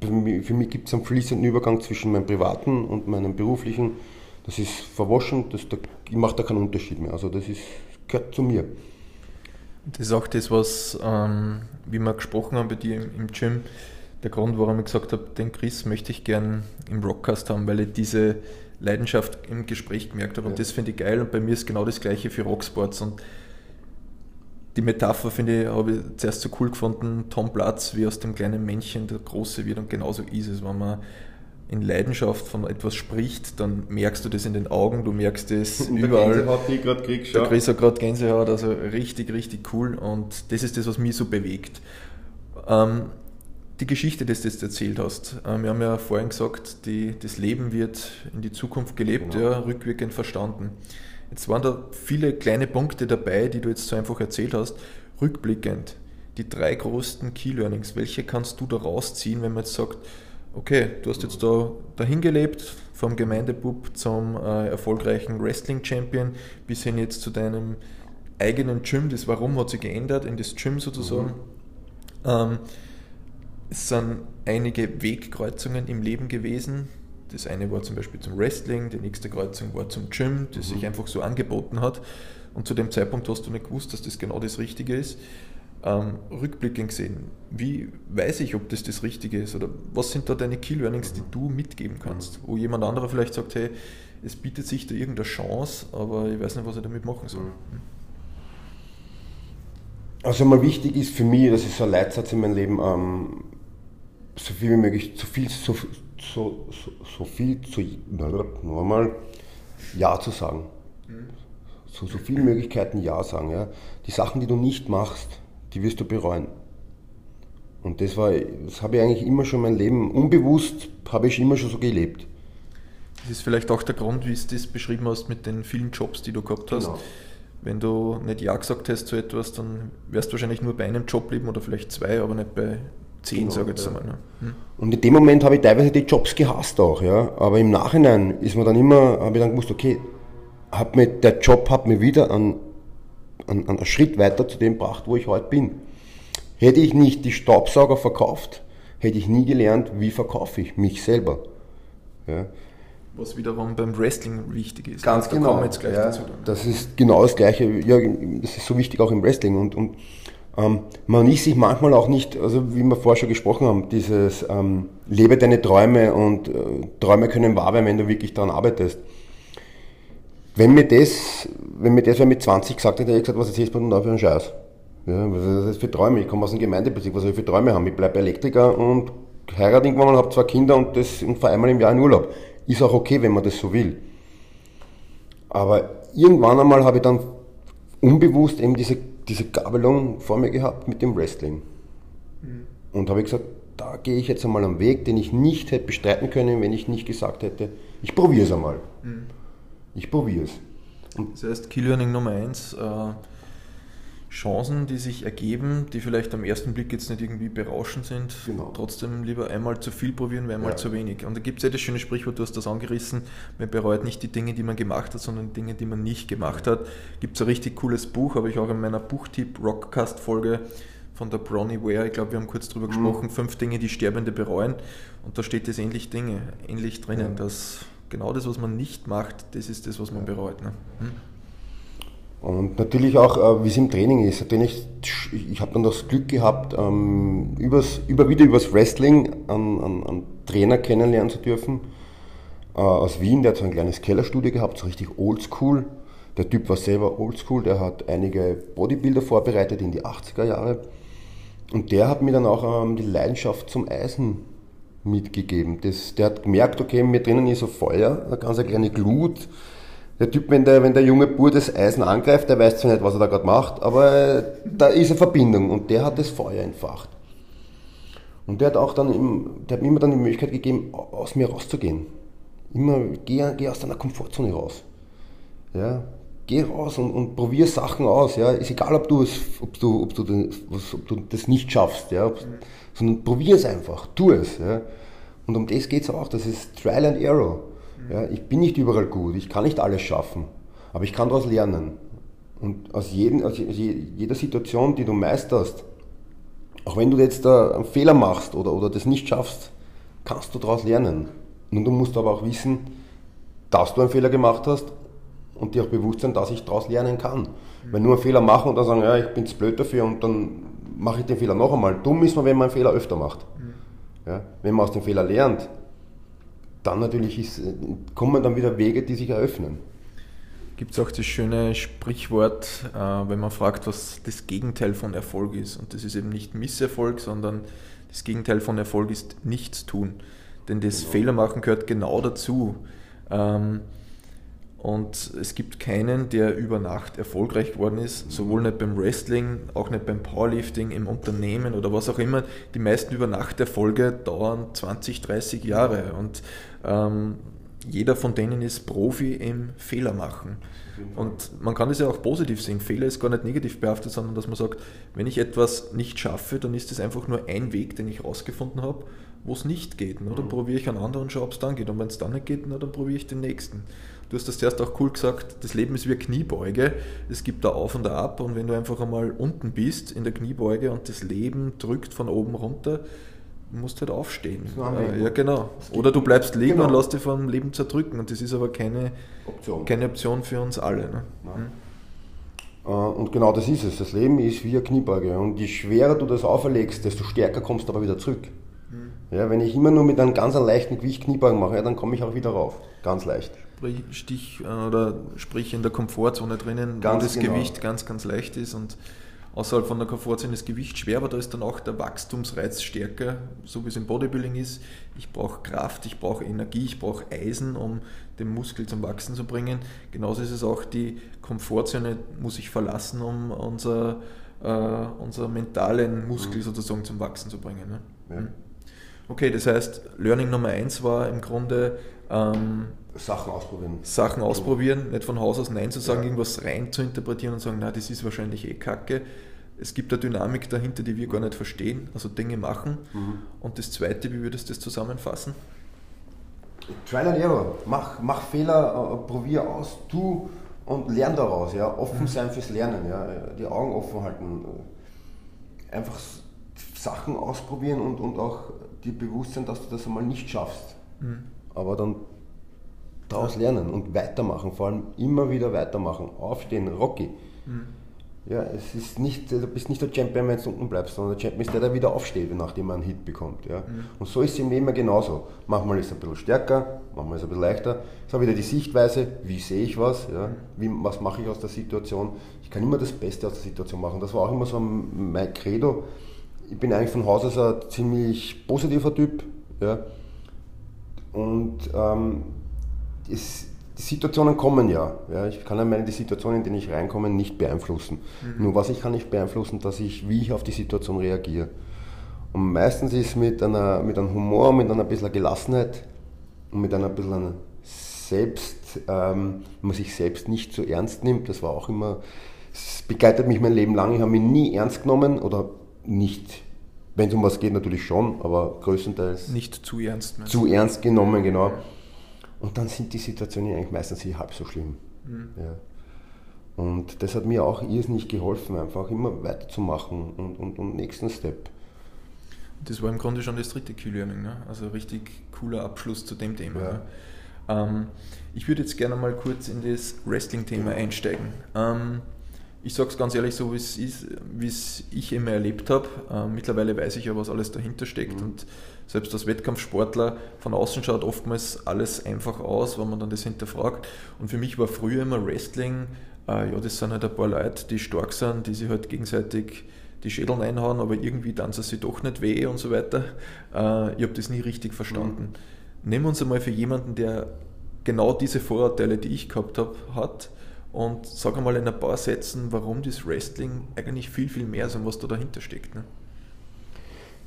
für mich gibt es einen fließenden Übergang zwischen meinem privaten und meinem beruflichen. Das ist verwaschen, das, ich mache da keinen Unterschied mehr. Also das ist, gehört zu mir. Das ist auch das, was, ähm, wie wir gesprochen haben bei dir im, im, Gym, der Grund, warum ich gesagt habe, den Chris möchte ich gern im Rockcast haben, weil ich diese Leidenschaft im Gespräch gemerkt habe. Und ja. das finde ich geil. Und bei mir ist genau das gleiche für Rocksports. Und die Metapher, finde ich, habe ich zuerst so cool gefunden, Tom Platz, wie aus dem kleinen Männchen der Große wird. Und genauso ist es, wenn man in Leidenschaft von etwas spricht, dann merkst du das in den Augen, du merkst es überall. Gänsehaut, die ich gerade Der Chris hat gerade Gänsehaut, also richtig, richtig cool und das ist das, was mich so bewegt. Ähm, die Geschichte, die du jetzt erzählt hast, äh, wir haben ja vorhin gesagt, die, das Leben wird in die Zukunft gelebt, genau. ja, rückwirkend verstanden. Jetzt waren da viele kleine Punkte dabei, die du jetzt so einfach erzählt hast. Rückblickend, die drei größten Key Learnings, welche kannst du da rausziehen, wenn man jetzt sagt, okay, du hast jetzt da dahin gelebt, vom Gemeindebub zum äh, erfolgreichen Wrestling-Champion bis hin jetzt zu deinem eigenen Gym. Das Warum hat sich geändert in das Gym sozusagen. Mhm. Ähm, es sind einige Wegkreuzungen im Leben gewesen. Das eine war zum Beispiel zum Wrestling, die nächste Kreuzung war zum Gym, das mhm. sich einfach so angeboten hat. Und zu dem Zeitpunkt hast du nicht gewusst, dass das genau das Richtige ist ähm, rückblickend gesehen, wie weiß ich, ob das das Richtige ist? Oder was sind da deine Key Learnings, die du mitgeben kannst? Wo jemand anderer vielleicht sagt, hey, es bietet sich da irgendeine Chance, aber ich weiß nicht, was ich damit machen soll. Hm. Also mal wichtig ist für mich, das ist so ein Leitsatz in meinem Leben, ähm, so viel wie möglich, so viel, so, so, so, so viel zu, nochmal, Ja zu sagen. Mhm. So, so viele Möglichkeiten Ja sagen. Ja. Die Sachen, die du nicht machst, die wirst du bereuen. Und das war, das habe ich eigentlich immer schon mein Leben, unbewusst habe ich immer schon so gelebt. Das ist vielleicht auch der Grund, wie du das beschrieben hast mit den vielen Jobs, die du gehabt hast. Genau. Wenn du nicht Ja gesagt hast zu etwas, dann wärst du wahrscheinlich nur bei einem Job leben oder vielleicht zwei, aber nicht bei zehn, genau, sage ich jetzt ja. einmal. Ne? Hm. Und in dem Moment habe ich teilweise die Jobs gehasst auch, ja. Aber im Nachhinein ist man dann immer, habe ich dann gewusst, okay, hat mir, der Job hat mir wieder an einen, einen Schritt weiter zu dem gebracht, wo ich heute bin. Hätte ich nicht die Staubsauger verkauft, hätte ich nie gelernt, wie verkaufe ich mich selber. Ja. Was wiederum beim Wrestling wichtig ist. Ganz da genau. Ja, das ist genau das Gleiche. Ja, das ist so wichtig auch im Wrestling. Und, und ähm, man ist sich manchmal auch nicht, also wie wir vorher schon gesprochen haben, dieses ähm, lebe deine Träume und äh, Träume können wahr werden, wenn du wirklich daran arbeitest. Wenn mir das, wenn mir das wer mit 20 gesagt hätte, hätte ich gesagt, was erzählst du denn da für einen Scheiß? Ja, was ist das für Träume? Ich komme aus dem Gemeindebezirk, was soll ich für Träume haben? Ich bleibe Elektriker und heirate irgendwann und habe zwei Kinder und das und fahre einmal im Jahr in Urlaub. Ist auch okay, wenn man das so will. Aber irgendwann einmal habe ich dann unbewusst eben diese, diese Gabelung vor mir gehabt mit dem Wrestling. Mhm. Und habe gesagt, da gehe ich jetzt einmal am Weg, den ich nicht hätte bestreiten können, wenn ich nicht gesagt hätte, ich probiere es einmal. Mhm. Ich probiere es. Das heißt, Key Learning Nummer eins, äh, Chancen, die sich ergeben, die vielleicht am ersten Blick jetzt nicht irgendwie berauschend sind, genau. trotzdem lieber einmal zu viel probieren, wie einmal ja. zu wenig. Und da gibt es ja das schöne Sprichwort, du hast das angerissen, man bereut nicht die Dinge, die man gemacht hat, sondern die Dinge, die man nicht gemacht hat. Gibt es ein richtig cooles Buch, habe ich auch in meiner Buchtipp Rockcast-Folge von der Bronnie Ware, ich glaube, wir haben kurz drüber mhm. gesprochen, fünf Dinge, die Sterbende bereuen. Und da steht das ähnlich Dinge, ähnlich drinnen, ja. dass genau das, was man nicht macht, das ist das, was man bereut. Ne? Hm? Und natürlich auch, äh, wie es im Training ist. Ich, ich habe dann das Glück gehabt, ähm, übers, über, wieder übers Wrestling einen, einen, einen Trainer kennenlernen zu dürfen äh, aus Wien. Der hat so ein kleines Kellerstudio gehabt, so richtig oldschool. Der Typ war selber oldschool, der hat einige Bodybuilder vorbereitet in die 80er Jahre. Und der hat mir dann auch ähm, die Leidenschaft zum Eisen mitgegeben. Das, der hat gemerkt, okay, mir drinnen ist so Feuer, eine ganz kleine Glut. Der Typ, wenn der, wenn der junge Bur das Eisen angreift, der weiß zwar nicht, was er da gerade macht, aber da ist eine Verbindung und der hat das Feuer entfacht. Und der hat auch dann, im, der hat mir immer dann die Möglichkeit gegeben, aus mir rauszugehen. Immer, geh, geh aus deiner Komfortzone raus. Ja, geh raus und, und probier Sachen aus. Ja, ist egal, ob du es, ob du, ob du, ob du das nicht schaffst. Ja, ob, sondern probier es einfach, tu es. Ja. Und um das geht es auch. Das ist Trial and Error. Ja, ich bin nicht überall gut, ich kann nicht alles schaffen, aber ich kann daraus lernen. Und aus, jedem, aus jeder Situation, die du meisterst, auch wenn du jetzt einen Fehler machst oder, oder das nicht schaffst, kannst du daraus lernen. Und du musst aber auch wissen, dass du einen Fehler gemacht hast und dir auch bewusst sein, dass ich daraus lernen kann. Mhm. Wenn nur einen Fehler machen und dann sagen, ja, ich bin zu blöd dafür und dann mache ich den Fehler noch einmal. Dumm ist man, wenn man einen Fehler öfter macht. Mhm. Ja, wenn man aus dem Fehler lernt, dann natürlich ist, kommen dann wieder Wege, die sich eröffnen. Gibt es auch das schöne Sprichwort, äh, wenn man fragt, was das Gegenteil von Erfolg ist. Und das ist eben nicht Misserfolg, sondern das Gegenteil von Erfolg ist nichts tun. Denn das genau. Fehlermachen gehört genau dazu. Ähm, und es gibt keinen, der über Nacht erfolgreich geworden ist, sowohl nicht beim Wrestling, auch nicht beim Powerlifting, im Unternehmen oder was auch immer. Die meisten über Nacht Erfolge dauern 20, 30 Jahre und ähm, jeder von denen ist Profi im Fehler machen. Und man kann das ja auch positiv sehen. Fehler ist gar nicht negativ behaftet, sondern dass man sagt, wenn ich etwas nicht schaffe, dann ist es einfach nur ein Weg, den ich herausgefunden habe, wo es nicht geht. Ne? Dann mhm. probiere ich einen anderen und schaue, ob es dann geht. Und wenn es dann nicht geht, dann probiere ich den nächsten. Du hast das zuerst auch cool gesagt, das Leben ist wie eine Kniebeuge. Es gibt da auf und ab und wenn du einfach einmal unten bist in der Kniebeuge und das Leben drückt von oben runter, musst halt aufstehen. Ja, genau. Oder du bleibst liegen genau. und lässt dich vom Leben zerdrücken. Und das ist aber keine Option, keine Option für uns alle. Ne? Hm? Und genau das ist es. Das Leben ist wie eine Kniebeuge. Und je schwerer du das auferlegst, desto stärker kommst du aber wieder zurück. Hm. Ja, wenn ich immer nur mit einem ganz leichten Gewicht Kniebeugen mache, ja, dann komme ich auch wieder rauf. Ganz leicht. Stich äh, oder sprich in der Komfortzone drinnen, ganz wo das genau. Gewicht ganz, ganz leicht ist und außerhalb von der Komfortzone ist Gewicht schwer, aber da ist dann auch der Wachstumsreiz stärker, so wie es im Bodybuilding ist. Ich brauche Kraft, ich brauche Energie, ich brauche Eisen, um den Muskel zum Wachsen zu bringen. Genauso ist es auch, die Komfortzone muss ich verlassen, um unser, äh, unser mentalen Muskel mhm. sozusagen zum Wachsen zu bringen. Ne? Ja. Mhm. Okay, das heißt, Learning Nummer eins war im Grunde ähm, Sachen ausprobieren. Sachen ausprobieren, nicht von Haus aus Nein zu sagen, ja. irgendwas rein zu interpretieren und sagen, na, das ist wahrscheinlich eh Kacke. Es gibt eine Dynamik dahinter, die wir gar nicht verstehen, also Dinge machen. Mhm. Und das Zweite, wie würdest du das zusammenfassen? Trial and Error. Mach, mach Fehler, äh, probier aus, tu und lern daraus. Ja? Offen mhm. sein fürs Lernen, ja? die Augen offen halten. Einfach Sachen ausprobieren und, und auch dir bewusst sein, dass du das einmal nicht schaffst. Mhm. Aber dann daraus lernen und weitermachen, vor allem immer wieder weitermachen, aufstehen, Rocky. Mhm. Ja, es ist nicht, du bist nicht der Champion, wenn du unten bleibst, sondern der Champion ist der, der wieder aufsteht, nachdem er einen Hit bekommt. Ja. Mhm. Und so ist es im Leben genauso. Manchmal ist es ein bisschen stärker, manchmal ist es ein bisschen leichter. Es ist auch wieder die Sichtweise, wie sehe ich was, ja, wie, was mache ich aus der Situation. Ich kann immer das Beste aus der Situation machen. Das war auch immer so mein Credo. Ich bin eigentlich von Haus aus ein ziemlich positiver Typ. Ja. Und ähm, es, die Situationen kommen ja. ja. Ich kann ja meine die Situationen, in denen ich reinkomme, nicht beeinflussen. Mhm. Nur was ich kann nicht beeinflussen, dass ich, wie ich auf die Situation reagiere. Und meistens ist mit, einer, mit einem Humor, mit einer bisschen Gelassenheit und mit einer bisschen Selbst, ähm, wenn man sich selbst nicht so ernst nimmt, das war auch immer, es begleitet mich mein Leben lang. Ich habe mich nie ernst genommen oder nicht, wenn es um was geht, natürlich schon, aber größtenteils. Nicht zu ernst. Zu ernst genommen, genau. Ja. Und dann sind die Situationen eigentlich meistens nicht halb so schlimm. Mhm. Ja. Und das hat mir auch irrsinnig geholfen, einfach immer weiterzumachen und, und, und nächsten Step. Das war im Grunde schon das dritte Key-Learning, ne? also richtig cooler Abschluss zu dem Thema. Ja. Ne? Ähm, ich würde jetzt gerne mal kurz in das Wrestling-Thema einsteigen. Ähm, ich sage es ganz ehrlich, so wie es ist, wie es ich immer erlebt habe. Ähm, mittlerweile weiß ich ja, was alles dahinter steckt. Mhm. Und selbst als Wettkampfsportler von außen schaut oftmals alles einfach aus, wenn man dann das hinterfragt. Und für mich war früher immer Wrestling, äh, ja, das sind halt ein paar Leute, die stark sind, die sich halt gegenseitig die Schädel einhauen, aber irgendwie dann sie doch nicht weh und so weiter. Äh, ich habe das nie richtig verstanden. Mhm. Nehmen wir uns einmal für jemanden, der genau diese Vorurteile, die ich gehabt habe, hat und sag einmal in ein paar Sätzen, warum das Wrestling eigentlich viel, viel mehr ist und was da dahinter steckt. Ne?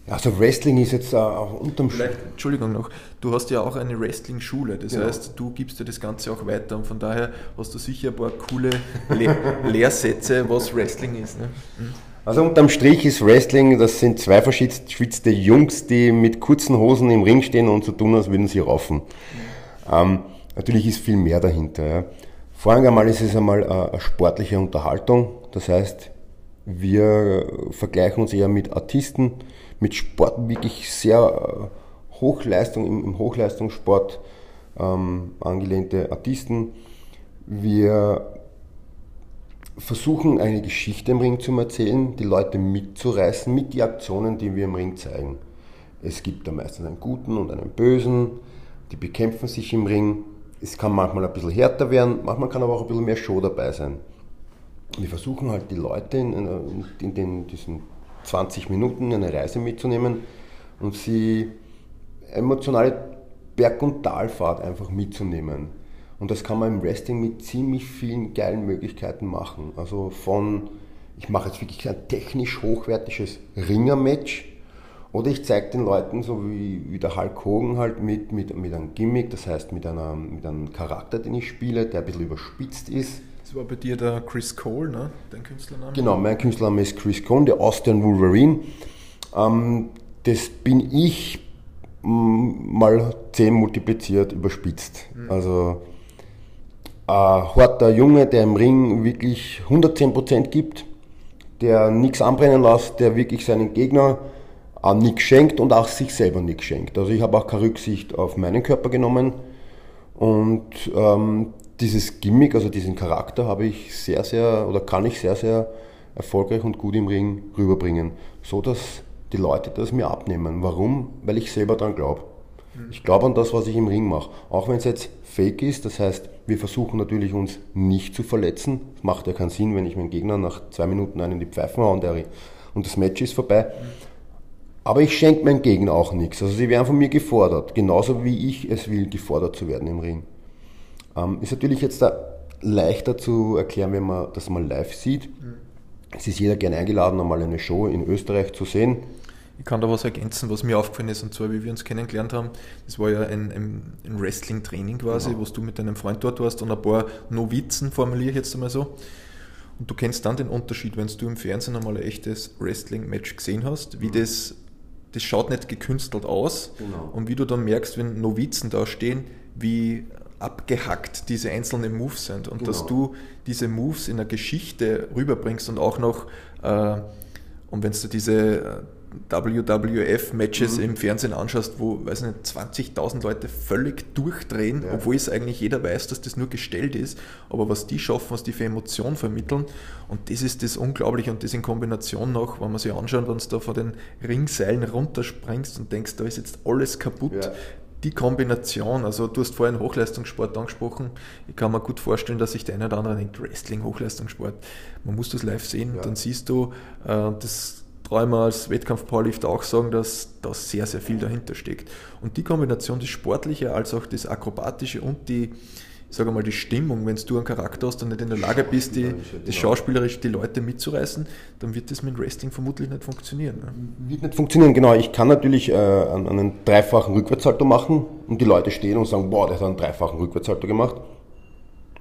Also Wrestling ist jetzt auch unterm Vielleicht, Entschuldigung noch, du hast ja auch eine Wrestling-Schule, das ja. heißt, du gibst dir das Ganze auch weiter und von daher hast du sicher ein paar coole Le Lehrsätze, was Wrestling ist. Ne? Mhm. Also unterm Strich ist Wrestling, das sind zwei verschwitzte Jungs, die mit kurzen Hosen im Ring stehen und so tun, als würden sie raufen. Ähm, natürlich ist viel mehr dahinter. Ja. Vorrangig einmal ist es einmal eine, eine sportliche Unterhaltung. Das heißt, wir vergleichen uns eher mit Artisten, mit Sport wirklich sehr äh, Hochleistung, im, Hochleistungssport ähm, angelehnte Artisten. Wir versuchen eine Geschichte im Ring zu erzählen, die Leute mitzureißen mit den Aktionen, die wir im Ring zeigen. Es gibt da meistens einen Guten und einen Bösen, die bekämpfen sich im Ring. Es kann manchmal ein bisschen härter werden, manchmal kann aber auch ein bisschen mehr Show dabei sein. Wir versuchen halt die Leute in, in den, diesen 20 Minuten eine Reise mitzunehmen und sie emotionale Berg- und Talfahrt einfach mitzunehmen. Und das kann man im Wrestling mit ziemlich vielen geilen Möglichkeiten machen. Also von, ich mache jetzt wirklich ein technisch hochwertiges Ringer-Match oder ich zeige den Leuten, so wie, wie der Hulk Hogan halt mit, mit, mit einem Gimmick, das heißt mit, einer, mit einem Charakter, den ich spiele, der ein bisschen überspitzt ist. Das war bei dir der Chris Cole, ne? dein Künstlername? Genau, mein Künstlername ist Chris Cole, der Austrian Wolverine. Ähm, das bin ich mal 10 multipliziert, überspitzt. Mhm. Also ein harter Junge, der im Ring wirklich 110% gibt, der nichts anbrennen lässt, der wirklich seinen Gegner auch nichts schenkt und auch sich selber nichts schenkt. Also ich habe auch keine Rücksicht auf meinen Körper genommen und ähm, dieses Gimmick, also diesen Charakter habe ich sehr, sehr oder kann ich sehr, sehr erfolgreich und gut im Ring rüberbringen, so dass die Leute das mir abnehmen. Warum? Weil ich selber daran glaube. Ich glaube an das, was ich im Ring mache. Auch wenn es jetzt fake ist, das heißt, wir versuchen natürlich uns nicht zu verletzen. Es macht ja keinen Sinn, wenn ich meinen Gegner nach zwei Minuten einen in die Pfeifen haue und, das Match ist vorbei. Aber ich schenke meinem Gegner auch nichts. Also sie werden von mir gefordert, genauso wie ich es will, gefordert zu werden im Ring. Ähm, ist natürlich jetzt da leichter zu erklären, wenn man das mal live sieht. Es ist jeder gerne eingeladen, einmal eine Show in Österreich zu sehen. Ich kann da was ergänzen, was mir aufgefallen ist, und zwar, wie wir uns kennengelernt haben. Das war ja ein, ein, ein Wrestling-Training quasi, genau. wo du mit deinem Freund dort warst und ein paar Novizen, formuliere ich jetzt einmal so. Und du kennst dann den Unterschied, wenn du im Fernsehen einmal ein echtes Wrestling-Match gesehen hast, wie mhm. das, das schaut nicht gekünstelt aus. Genau. Und wie du dann merkst, wenn Novizen da stehen, wie abgehackt diese einzelnen Moves sind. Und genau. dass du diese Moves in der Geschichte rüberbringst und auch noch, äh, und wenn du diese WWF-Matches mhm. im Fernsehen anschaust, wo, weiß nicht, 20.000 Leute völlig durchdrehen, ja. obwohl es eigentlich jeder weiß, dass das nur gestellt ist, aber was die schaffen, was die für Emotionen vermitteln und das ist das Unglaubliche und das in Kombination noch, wenn man sich anschaut, wenn du da von den Ringseilen runterspringst und denkst, da ist jetzt alles kaputt, ja. Die Kombination, also du hast vorhin Hochleistungssport angesprochen, ich kann mir gut vorstellen, dass sich der eine oder andere denkt, Wrestling, Hochleistungssport, man muss das live sehen, ja. dann siehst du, äh, das dreimal als Wettkampf-Powerlifter auch sagen, dass da sehr, sehr viel dahinter steckt. Und die Kombination, das Sportliche als auch das Akrobatische und die, ich sage mal, die Stimmung, wenn du einen Charakter hast und nicht in der Lage bist, die, das schauspielerisch die Leute mitzureißen, dann wird das mit Wrestling vermutlich nicht funktionieren. Ne? Wird nicht funktionieren, genau. Ich kann natürlich äh, einen dreifachen Rückwärtssalto machen und die Leute stehen und sagen, boah, der hat einen dreifachen Rückwärtssalto gemacht.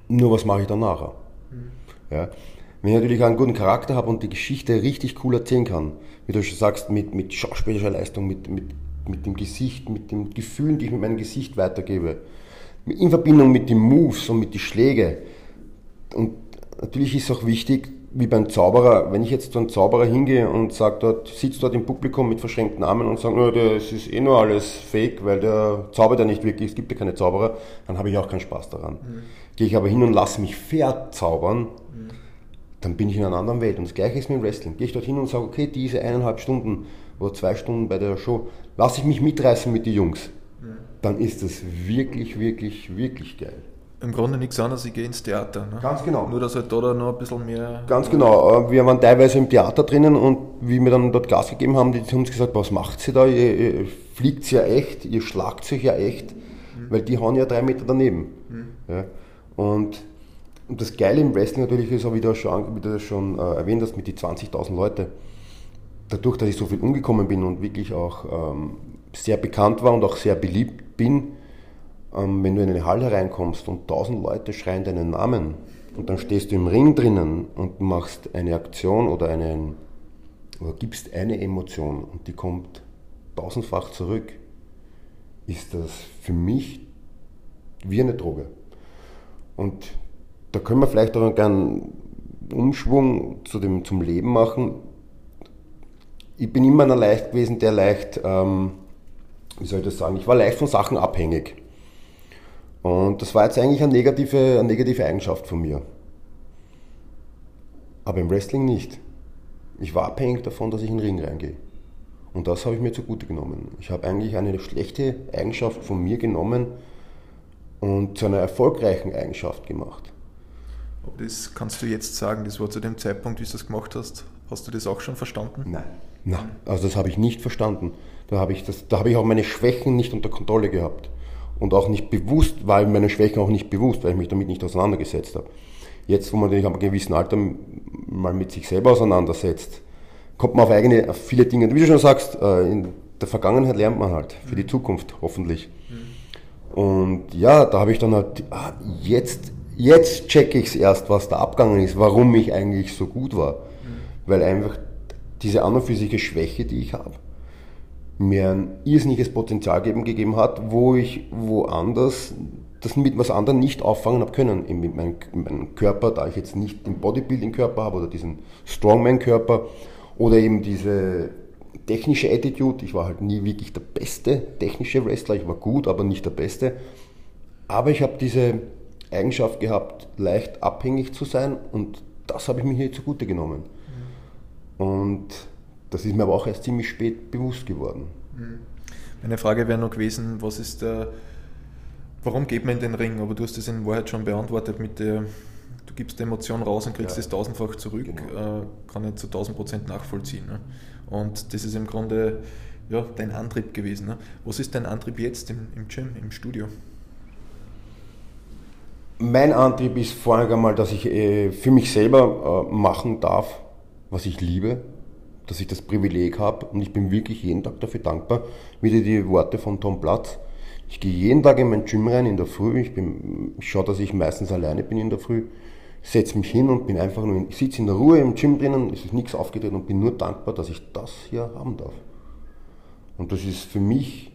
Nur was mache ich dann nachher? Mhm. Ja. Wenn ich natürlich einen guten Charakter habe und die Geschichte richtig cool erzählen kann, wie du schon sagst, mit, mit schauspielerischer Leistung, mit, mit, mit dem Gesicht, mit den Gefühlen, die ich mit meinem Gesicht weitergebe, in Verbindung mit den Moves und mit den Schlägen. Und natürlich ist es auch wichtig, wie beim Zauberer, wenn ich jetzt zu einem Zauberer hingehe und sage dort, sitzt dort im Publikum mit verschränkten Armen und sage, no, das ist eh nur alles fake, weil der zaubert ja nicht wirklich, es gibt ja keine Zauberer, dann habe ich auch keinen Spaß daran. Mhm. Gehe ich aber hin und lasse mich verzaubern, mhm dann bin ich in einer anderen Welt. Und das gleiche ist mit dem Wrestling. Gehe ich dorthin und sage, okay, diese eineinhalb Stunden oder zwei Stunden bei der Show, lasse ich mich mitreißen mit den Jungs. Dann ist das wirklich, wirklich, wirklich geil. Im Grunde nichts anderes, ich gehe ins Theater. Ne? Ganz genau. Nur, dass halt da noch ein bisschen mehr. Ganz genau. Äh, wir waren teilweise im Theater drinnen und wie wir dann dort Gas gegeben haben, die haben uns gesagt, was macht ihr da? Ihr, ihr fliegt ja echt, ihr schlagt sich ja echt, mhm. weil die hauen ja drei Meter daneben. Mhm. Ja. Und und das Geile im Wrestling natürlich ist, wie du schon, wie du schon äh, erwähnt hast, mit den 20.000 Leute. Dadurch, dass ich so viel umgekommen bin und wirklich auch ähm, sehr bekannt war und auch sehr beliebt bin, ähm, wenn du in eine Halle reinkommst und 1000 Leute schreien deinen Namen und dann stehst du im Ring drinnen und machst eine Aktion oder einen, oder gibst eine Emotion und die kommt tausendfach zurück, ist das für mich wie eine Droge. Und da können wir vielleicht auch einen Umschwung zu dem, zum Leben machen. Ich bin immer einer leicht gewesen, der leicht, ähm, wie soll ich das sagen, ich war leicht von Sachen abhängig. Und das war jetzt eigentlich eine negative, eine negative Eigenschaft von mir. Aber im Wrestling nicht. Ich war abhängig davon, dass ich in den Ring reingehe. Und das habe ich mir zugute genommen. Ich habe eigentlich eine schlechte Eigenschaft von mir genommen und zu einer erfolgreichen Eigenschaft gemacht. Aber das kannst du jetzt sagen, das war zu dem Zeitpunkt, wie du das gemacht hast. Hast du das auch schon verstanden? Nein. Nein, also das habe ich nicht verstanden. Da habe ich, das, da habe ich auch meine Schwächen nicht unter Kontrolle gehabt. Und auch nicht bewusst, weil meine Schwächen auch nicht bewusst, weil ich mich damit nicht auseinandergesetzt habe. Jetzt, wo man sich ab einem gewissen Alter mal mit sich selber auseinandersetzt, kommt man auf eigene, auf viele Dinge. Wie du schon sagst, äh, in der Vergangenheit lernt man halt, für die Zukunft hoffentlich. Mhm. Und ja, da habe ich dann halt, ah, jetzt, jetzt checke ich es erst, was da abgegangen ist, warum ich eigentlich so gut war. Mhm. Weil einfach diese an und für sich Schwäche, die ich habe, mir ein irrsinniges Potenzial geben, gegeben hat, wo ich woanders das mit was anderem nicht auffangen habe können. Mit meinem, meinem Körper, da ich jetzt nicht den Bodybuilding-Körper habe oder diesen Strongman-Körper oder eben diese technische Attitude. Ich war halt nie wirklich der beste technische Wrestler. Ich war gut, aber nicht der beste. Aber ich habe diese Eigenschaft gehabt, leicht abhängig zu sein und das habe ich mir hier zugute genommen. Mhm. Und das ist mir aber auch erst ziemlich spät bewusst geworden. Mhm. Meine Frage wäre noch gewesen, was ist der, warum geht man in den Ring? Aber du hast das in Wahrheit schon beantwortet mit der, du gibst die Emotion raus und kriegst es ja. tausendfach zurück, genau. äh, kann ich zu tausend Prozent nachvollziehen. Ne? Und das ist im Grunde ja, dein Antrieb gewesen. Ne? Was ist dein Antrieb jetzt im, im Gym, im Studio? Mein Antrieb ist vorher einmal, dass ich äh, für mich selber äh, machen darf, was ich liebe dass ich das Privileg habe und ich bin wirklich jeden Tag dafür dankbar. Wieder die Worte von Tom Platz. Ich gehe jeden Tag in mein Gym rein in der Früh. Ich, bin, ich schaue, dass ich meistens alleine bin in der Früh. Setze mich hin und bin einfach nur, ich sitze in der Ruhe im Gym drinnen, es ist nichts aufgedreht und bin nur dankbar, dass ich das hier haben darf. Und das ist für mich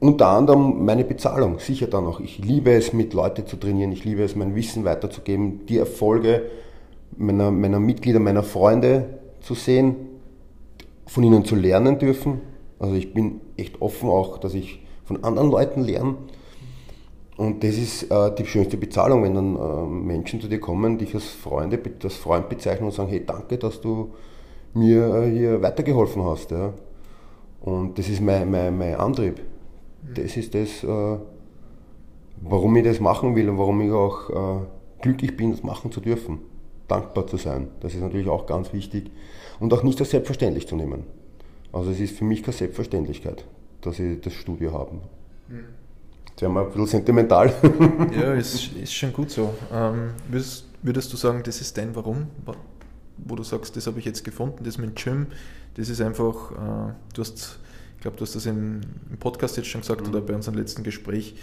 unter anderem meine Bezahlung, sicher dann auch. Ich liebe es, mit Leuten zu trainieren, ich liebe es, mein Wissen weiterzugeben, die Erfolge meiner, meiner Mitglieder, meiner Freunde zu sehen, von ihnen zu lernen dürfen. Also ich bin echt offen auch, dass ich von anderen Leuten lerne. Und das ist äh, die schönste Bezahlung, wenn dann äh, Menschen zu dir kommen, dich als, Freunde, als Freund bezeichnen und sagen, hey, danke, dass du mir äh, hier weitergeholfen hast. Ja. Und das ist mein, mein, mein Antrieb. Das ist das, äh, warum ich das machen will und warum ich auch äh, glücklich bin, das machen zu dürfen dankbar zu sein. Das ist natürlich auch ganz wichtig. Und auch nicht als selbstverständlich zu nehmen. Also es ist für mich keine Selbstverständlichkeit, dass ich das Studio habe. Jetzt werden wir ein bisschen sentimental. Ja, ist, ist schon gut so. Ähm, würdest, würdest du sagen, das ist dein Warum? Wo du sagst, das habe ich jetzt gefunden, das mit Gym, das ist einfach, äh, du hast, ich glaube, du hast das im, im, Podcast jetzt schon gesagt mhm. oder bei unserem letzten Gespräch,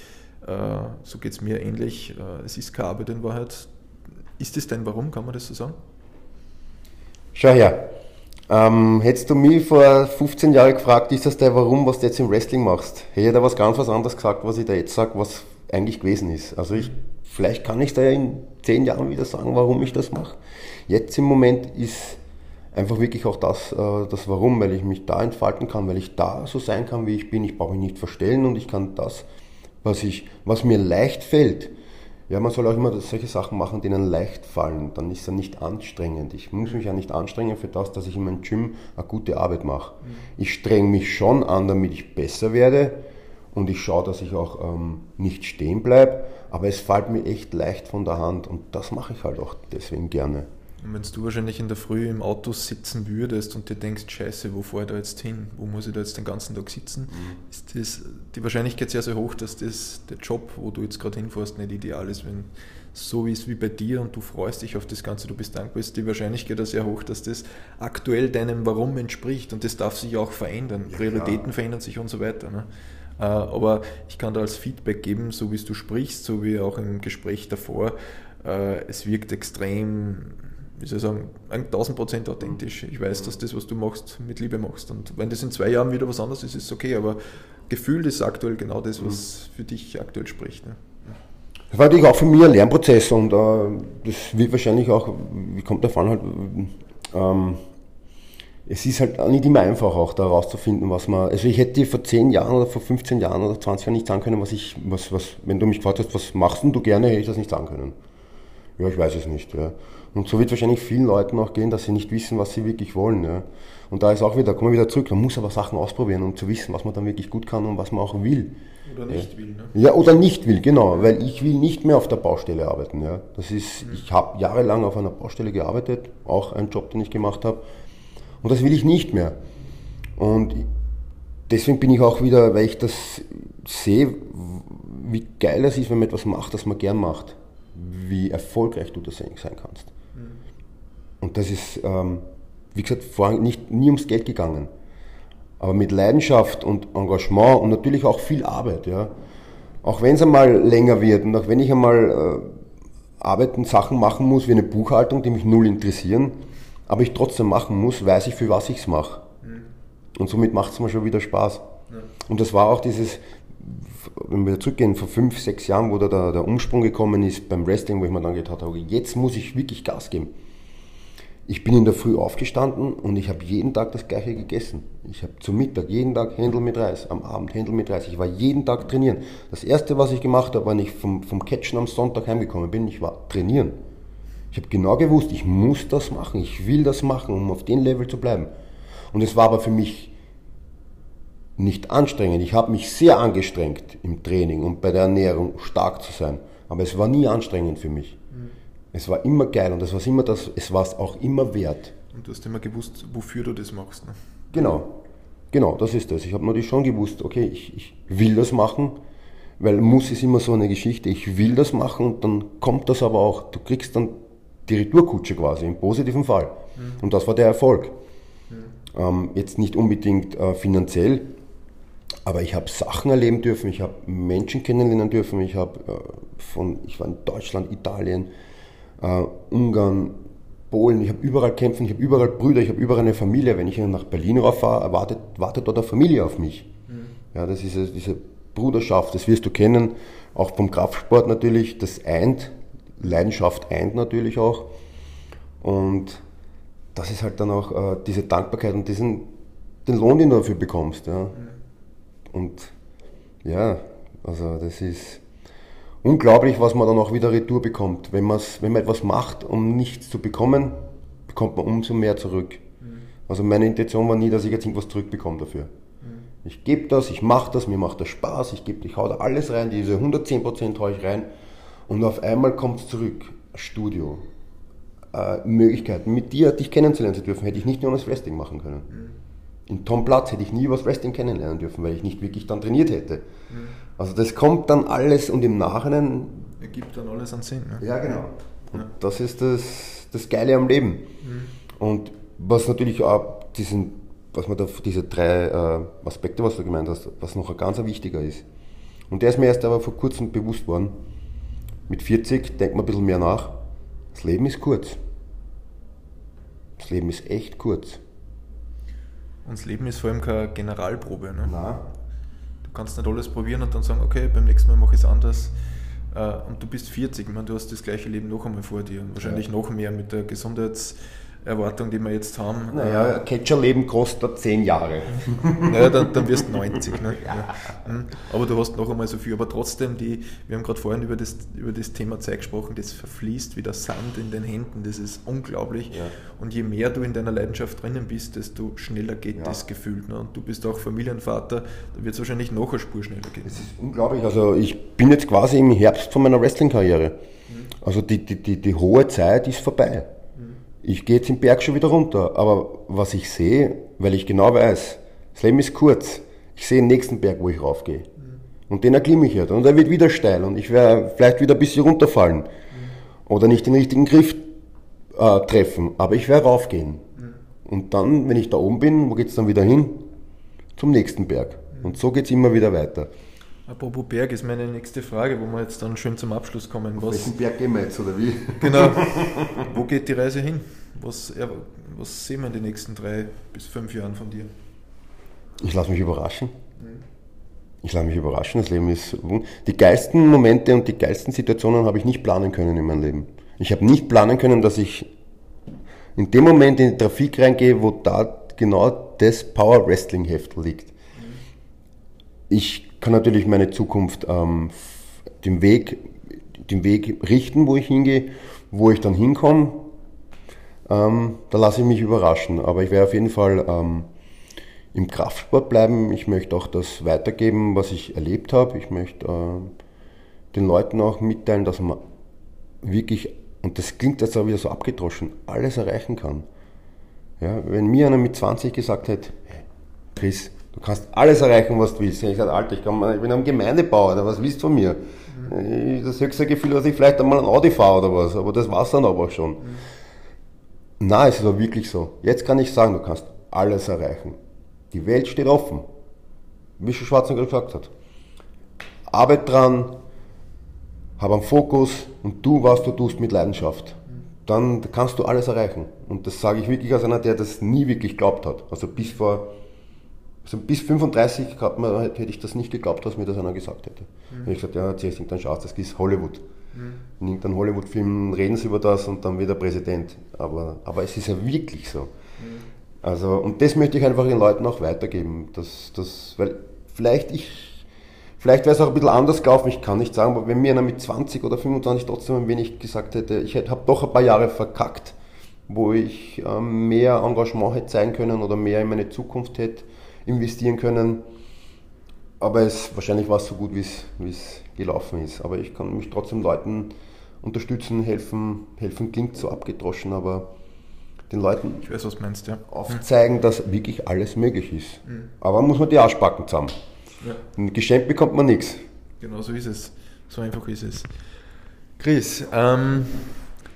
äh, so geht es mir ähnlich. Äh, es ist keine Arbeit in Wahrheit, ist das dein Warum, kann man das so sagen? Schau her. Ähm, hättest du mich vor 15 Jahren gefragt, ist das dein Warum, was du jetzt im Wrestling machst, hätte ich da was ganz was anderes gesagt, was ich da jetzt sage, was eigentlich gewesen ist. Also ich, vielleicht kann ich da in 10 Jahren wieder sagen, warum ich das mache. Jetzt im Moment ist einfach wirklich auch das, äh, das Warum, weil ich mich da entfalten kann, weil ich da so sein kann, wie ich bin. Ich brauche mich nicht verstellen und ich kann das, was, ich, was mir leicht fällt, ja, man soll auch immer solche Sachen machen, die ihnen leicht fallen. Dann ist es nicht anstrengend. Ich muss mich ja nicht anstrengen für das, dass ich in meinem Gym eine gute Arbeit mache. Mhm. Ich strenge mich schon an, damit ich besser werde und ich schaue, dass ich auch ähm, nicht stehen bleibe. Aber es fällt mir echt leicht von der Hand und das mache ich halt auch deswegen gerne. Und wenn du wahrscheinlich in der Früh im Auto sitzen würdest und dir denkst, scheiße, wo fahre ich da jetzt hin? Wo muss ich da jetzt den ganzen Tag sitzen? Mhm. Ist das die Wahrscheinlichkeit sehr, sehr hoch, dass das der Job, wo du jetzt gerade hinfährst, nicht ideal ist, wenn so ist wie bei dir und du freust dich auf das Ganze, du bist dankbar, ist die Wahrscheinlichkeit sehr hoch, dass das aktuell deinem Warum entspricht und das darf sich auch verändern. Ja, Prioritäten ja. verändern sich und so weiter. Ne? Äh, aber ich kann da als Feedback geben, so wie du sprichst, so wie auch im Gespräch davor, äh, es wirkt extrem wie soll ich sagen, 1000 Prozent authentisch. Ich weiß, dass das, was du machst, mit Liebe machst. Und wenn das in zwei Jahren wieder was anderes ist, ist es okay. Aber gefühlt ist aktuell genau das, was für dich aktuell spricht. Ne? Das war natürlich auch für mich ein Lernprozess und äh, das wird wahrscheinlich auch, wie kommt der Fall halt, ähm, es ist halt nicht immer einfach auch da rauszufinden, was man, also ich hätte vor 10 Jahren oder vor 15 Jahren oder 20 Jahren nicht sagen können, was ich, was, was, wenn du mich gefragt hast, was machst du gerne, hätte ich das nicht sagen können. Ja, ich weiß es nicht, ja. Und so wird wahrscheinlich vielen Leuten auch gehen, dass sie nicht wissen, was sie wirklich wollen, ja. Und da ist auch wieder, kommen wir wieder zurück, man muss aber Sachen ausprobieren, um zu wissen, was man dann wirklich gut kann und was man auch will. Oder nicht will, ne? Ja, oder nicht will, genau, weil ich will nicht mehr auf der Baustelle arbeiten. Ja. Das ist, mhm. ich habe jahrelang auf einer Baustelle gearbeitet, auch ein Job, den ich gemacht habe. Und das will ich nicht mehr. Und deswegen bin ich auch wieder, weil ich das sehe, wie geil das ist, wenn man etwas macht, das man gern macht. Wie erfolgreich du das sein kannst. Und das ist, ähm, wie gesagt, vorhin nicht, nie ums Geld gegangen. Aber mit Leidenschaft und Engagement und natürlich auch viel Arbeit. Ja. Auch wenn es einmal länger wird und auch wenn ich einmal äh, Arbeiten, Sachen machen muss wie eine Buchhaltung, die mich null interessieren, aber ich trotzdem machen muss, weiß ich, für was ich es mache. Mhm. Und somit macht es mir schon wieder Spaß. Ja. Und das war auch dieses, wenn wir zurückgehen, vor fünf, sechs Jahren, wo da der, der Umsprung gekommen ist beim Wrestling, wo ich mir dann gedacht habe, jetzt muss ich wirklich Gas geben. Ich bin in der Früh aufgestanden und ich habe jeden Tag das gleiche gegessen. Ich habe zum Mittag jeden Tag Händel mit Reis, am Abend Händel mit Reis. Ich war jeden Tag trainieren. Das erste, was ich gemacht habe, wenn ich vom, vom Catchen am Sonntag heimgekommen bin, ich war trainieren. Ich habe genau gewusst, ich muss das machen, ich will das machen, um auf dem Level zu bleiben. Und es war aber für mich nicht anstrengend. Ich habe mich sehr angestrengt im Training und bei der Ernährung stark zu sein. Aber es war nie anstrengend für mich. Es war immer geil und es war immer das, es war es auch immer wert. Und du hast immer gewusst, wofür du das machst. Ne? Genau, genau, das ist das. Ich habe natürlich schon gewusst, okay, ich, ich will das machen, weil muss ist immer so eine Geschichte, ich will das machen und dann kommt das aber auch, du kriegst dann die Retourkutsche quasi, im positiven Fall. Mhm. Und das war der Erfolg. Mhm. Ähm, jetzt nicht unbedingt äh, finanziell, aber ich habe Sachen erleben dürfen, ich habe Menschen kennenlernen dürfen, ich habe äh, von, ich war in Deutschland, Italien, äh, Ungarn, Polen, ich habe überall kämpfen, ich habe überall Brüder, ich habe überall eine Familie. Wenn ich nach Berlin rauffahre, erwartet, wartet dort eine Familie auf mich. Mhm. Ja, das ist diese Bruderschaft, das wirst du kennen, auch vom Kraftsport natürlich, das eint, Leidenschaft eint natürlich auch. Und das ist halt dann auch äh, diese Dankbarkeit und diesen, den Lohn, den du dafür bekommst. Ja. Mhm. Und ja, also das ist unglaublich, was man dann auch wieder retour bekommt. Wenn, wenn man etwas macht, um nichts zu bekommen, bekommt man umso mehr zurück. Mhm. Also meine Intention war nie, dass ich jetzt irgendwas zurückbekomme dafür. Mhm. Ich gebe das, ich mache das, mir macht das Spaß, ich, gebe, ich hau da alles rein, diese 110% haue ich rein und auf einmal kommt es zurück. Studio, äh, Möglichkeiten, mit dir dich kennenzulernen zu dürfen, hätte ich nicht nur das Wrestling machen können. Mhm in Tom Platz hätte ich nie was Wrestling kennenlernen dürfen, weil ich nicht wirklich dann trainiert hätte. Also das kommt dann alles und im Nachhinein... Ergibt dann alles an Sinn. Ne? Ja, genau. Und ja. das ist das, das Geile am Leben. Mhm. Und was natürlich auch diesen, was man da, diese drei äh, Aspekte, was du gemeint hast, was noch ein ganz wichtiger ist. Und der ist mir erst aber vor kurzem bewusst worden. Mit 40 denkt man ein bisschen mehr nach. Das Leben ist kurz. Das Leben ist echt kurz. Und das Leben ist vor allem keine Generalprobe. Ne? Nein. Du kannst nicht alles probieren und dann sagen, okay, beim nächsten Mal mache ich es anders. Äh, und du bist 40, ich meine, du hast das gleiche Leben noch einmal vor dir und wahrscheinlich ja. noch mehr mit der Gesundheits- Erwartung, die wir jetzt haben. Naja, ein Catcherleben kostet 10 Jahre. naja, dann, dann wirst du 90. Ne? Ja. Hm. Aber du hast noch einmal so viel. Aber trotzdem, die, wir haben gerade vorhin über das, über das Thema Zeit gesprochen, das verfließt wie der Sand in den Händen. Das ist unglaublich. Ja. Und je mehr du in deiner Leidenschaft drinnen bist, desto schneller geht das Gefühl. Ne? Und du bist auch Familienvater, da wird es wahrscheinlich noch eine Spur schneller gehen. Das ist unglaublich. Also ich bin jetzt quasi im Herbst von meiner Wrestling-Karriere. Mhm. Also die, die, die, die hohe Zeit ist vorbei ich gehe jetzt den Berg schon wieder runter. Aber was ich sehe, weil ich genau weiß, das Leben ist kurz, ich sehe den nächsten Berg, wo ich raufgehe. Mhm. Und den erklimme ich jetzt. Und er wird wieder steil und ich werde vielleicht wieder ein bisschen runterfallen. Mhm. Oder nicht den richtigen Griff äh, treffen. Aber ich werde raufgehen. Mhm. Und dann, wenn ich da oben bin, wo geht es dann wieder hin? Zum nächsten Berg. Und so geht es immer wieder weiter. Apropos Berg ist meine nächste Frage, wo wir jetzt dann schön zum Abschluss kommen. Auf welchen Berg gehen wir jetzt, oder wie? Genau. wo geht die Reise hin? Was, was sehen wir in den nächsten drei bis fünf Jahren von dir? Ich lasse mich überraschen. Ich lasse mich überraschen. Das Leben ist. Die geilsten Momente und die geilsten Situationen habe ich nicht planen können in meinem Leben. Ich habe nicht planen können, dass ich in dem Moment in die Trafik reingehe, wo da genau das Power Wrestling Heft liegt. Ich kann natürlich meine Zukunft ähm, den, Weg, den Weg richten, wo ich hingehe, wo ich dann hinkomme. Ähm, da lasse ich mich überraschen. Aber ich werde auf jeden Fall ähm, im Kraftsport bleiben. Ich möchte auch das weitergeben, was ich erlebt habe. Ich möchte äh, den Leuten auch mitteilen, dass man wirklich, und das klingt jetzt auch wieder so abgedroschen, alles erreichen kann. Ja, wenn mir einer mit 20 gesagt hätte, Chris, du kannst alles erreichen, was du willst. Ich sage, Alter, ich, kann, ich bin am Gemeindebauer, oder was willst du von mir? Mhm. Das höchste Gefühl, dass ich vielleicht einmal ein Audi fahre oder was, aber das war es dann aber auch schon. Mhm. Na, es ist aber wirklich so. Jetzt kann ich sagen, du kannst alles erreichen. Die Welt steht offen, wie schon Schwarzenegger gesagt hat. Arbeit dran, hab einen Fokus und tu, was du tust mit Leidenschaft. Dann kannst du alles erreichen. Und das sage ich wirklich als einer, der das nie wirklich geglaubt hat. Also bis vor, also bis 35 hat man, hätte ich das nicht geglaubt, dass mir das einer gesagt hätte. Mhm. Ich gesagt, ja, erzählst dann schaust, das ist Hollywood. Mhm. In irgendeinem Hollywood-Film reden sie über das und dann wird er Präsident. Aber, aber es ist ja wirklich so. Mhm. Also, und das möchte ich einfach den Leuten auch weitergeben. Dass, dass, weil vielleicht ich, vielleicht wäre es auch ein bisschen anders gelaufen, ich kann nicht sagen, aber wenn mir einer mit 20 oder 25 trotzdem ein wenig gesagt hätte, ich habe doch ein paar Jahre verkackt, wo ich ähm, mehr Engagement hätte zeigen können oder mehr in meine Zukunft hätte investieren können. Aber es, wahrscheinlich war es so gut, wie es gelaufen ist. Aber ich kann mich trotzdem Leuten unterstützen, helfen. Helfen klingt so abgedroschen, aber den Leuten ich weiß, was meinst, ja. aufzeigen, dass wirklich alles möglich ist. Mhm. Aber muss man die Arschbacken zusammen. Ja. Ein Geschenk bekommt man nichts. Genau so ist es. So einfach ist es. Chris, ähm,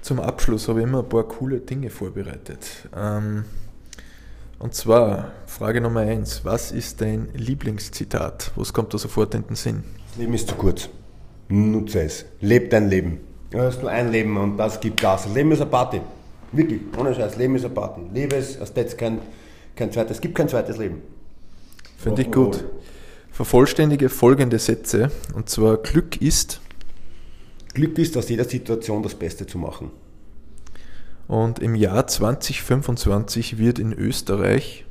zum Abschluss habe ich immer ein paar coole Dinge vorbereitet. Ähm, und zwar Frage Nummer eins: Was ist dein Lieblingszitat? Was kommt da sofort in den Sinn? Das Leben ist zu kurz. Nutze es. Leb dein Leben. Du hast nur ein Leben und das gibt Gas. Das Leben ist eine Party. Wirklich, ohne Scheiß. Leben ist eine Party. Lebe es, als hätte kein, kein zweites, es gibt kein zweites Leben. Finde ich gut. Vervollständige folgende Sätze. Und zwar Glück ist. Glück ist, aus jeder Situation das Beste zu machen. Und im Jahr 2025 wird in Österreich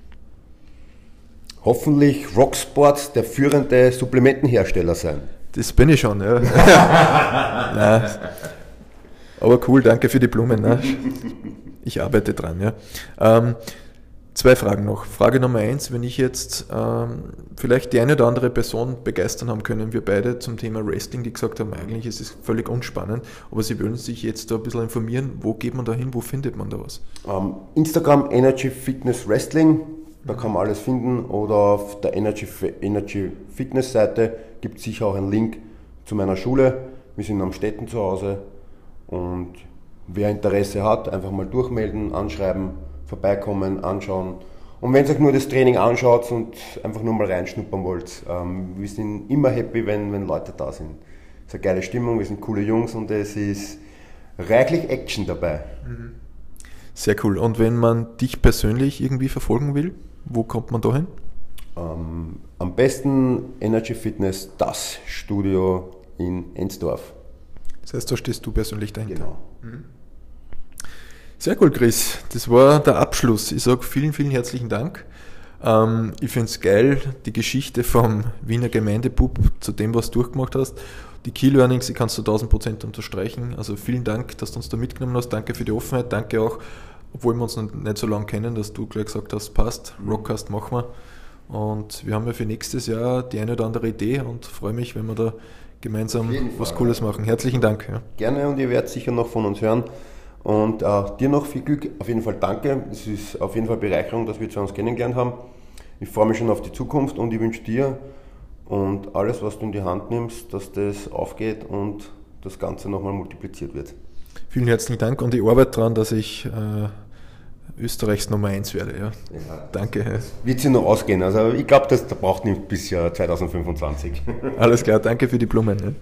hoffentlich Rocksport der führende Supplementenhersteller sein. Das bin ich schon, ja. Nein. Aber cool, danke für die Blumen. Ne? Ich arbeite dran, ja. Ähm, zwei Fragen noch. Frage Nummer eins, wenn ich jetzt ähm, vielleicht die eine oder andere Person begeistern haben können, wir beide zum Thema Wrestling, die gesagt haben, eigentlich ist es völlig unspannend, aber sie wollen sich jetzt da ein bisschen informieren, wo geht man da hin, wo findet man da was? Um, ähm, Instagram Energy Fitness Wrestling, da kann man alles finden oder auf der Energy, Energy Fitness Seite gibt es sicher auch einen Link zu meiner Schule. Wir sind am Städten zu Hause und wer Interesse hat, einfach mal durchmelden, anschreiben, vorbeikommen, anschauen. Und wenn ihr euch nur das Training anschaut und einfach nur mal reinschnuppern wollt, ähm, wir sind immer happy, wenn, wenn Leute da sind. Es ist eine geile Stimmung, wir sind coole Jungs und es ist reichlich Action dabei. Mhm. Sehr cool. Und wenn man dich persönlich irgendwie verfolgen will, wo kommt man da hin? Ähm, am besten Energy Fitness, das Studio in Ensdorf. Das heißt, da stehst du persönlich dahinter. Genau. Mhm. Sehr cool, Chris. Das war der Abschluss. Ich sage vielen, vielen herzlichen Dank. Ähm, ich finde es geil, die Geschichte vom Wiener Gemeindebub zu dem, was du durchgemacht hast. Die Key Learnings, die kannst du 1000 Prozent unterstreichen. Also vielen Dank, dass du uns da mitgenommen hast. Danke für die Offenheit. Danke auch, obwohl wir uns noch nicht so lange kennen, dass du gleich gesagt hast, passt, Rockcast machen wir. Und wir haben ja für nächstes Jahr die eine oder andere Idee und freue mich, wenn wir da gemeinsam was. Cooles machen. Herzlichen Dank. Ja. Gerne und ihr werdet sicher noch von uns hören. Und äh, dir noch viel Glück. Auf jeden Fall danke. Es ist auf jeden Fall Bereicherung, dass wir zu uns kennengelernt haben. Ich freue mich schon auf die Zukunft und ich wünsche dir und alles, was du in die Hand nimmst, dass das aufgeht und das Ganze nochmal multipliziert wird. Vielen herzlichen Dank und ich arbeite daran, dass ich äh, Österreichs Nummer 1 werde. Ja. Ja. Danke. Wird sie noch ausgehen. Also ich glaube, das braucht nicht bis Jahr 2025. Alles klar, danke für die Blumen. Ja.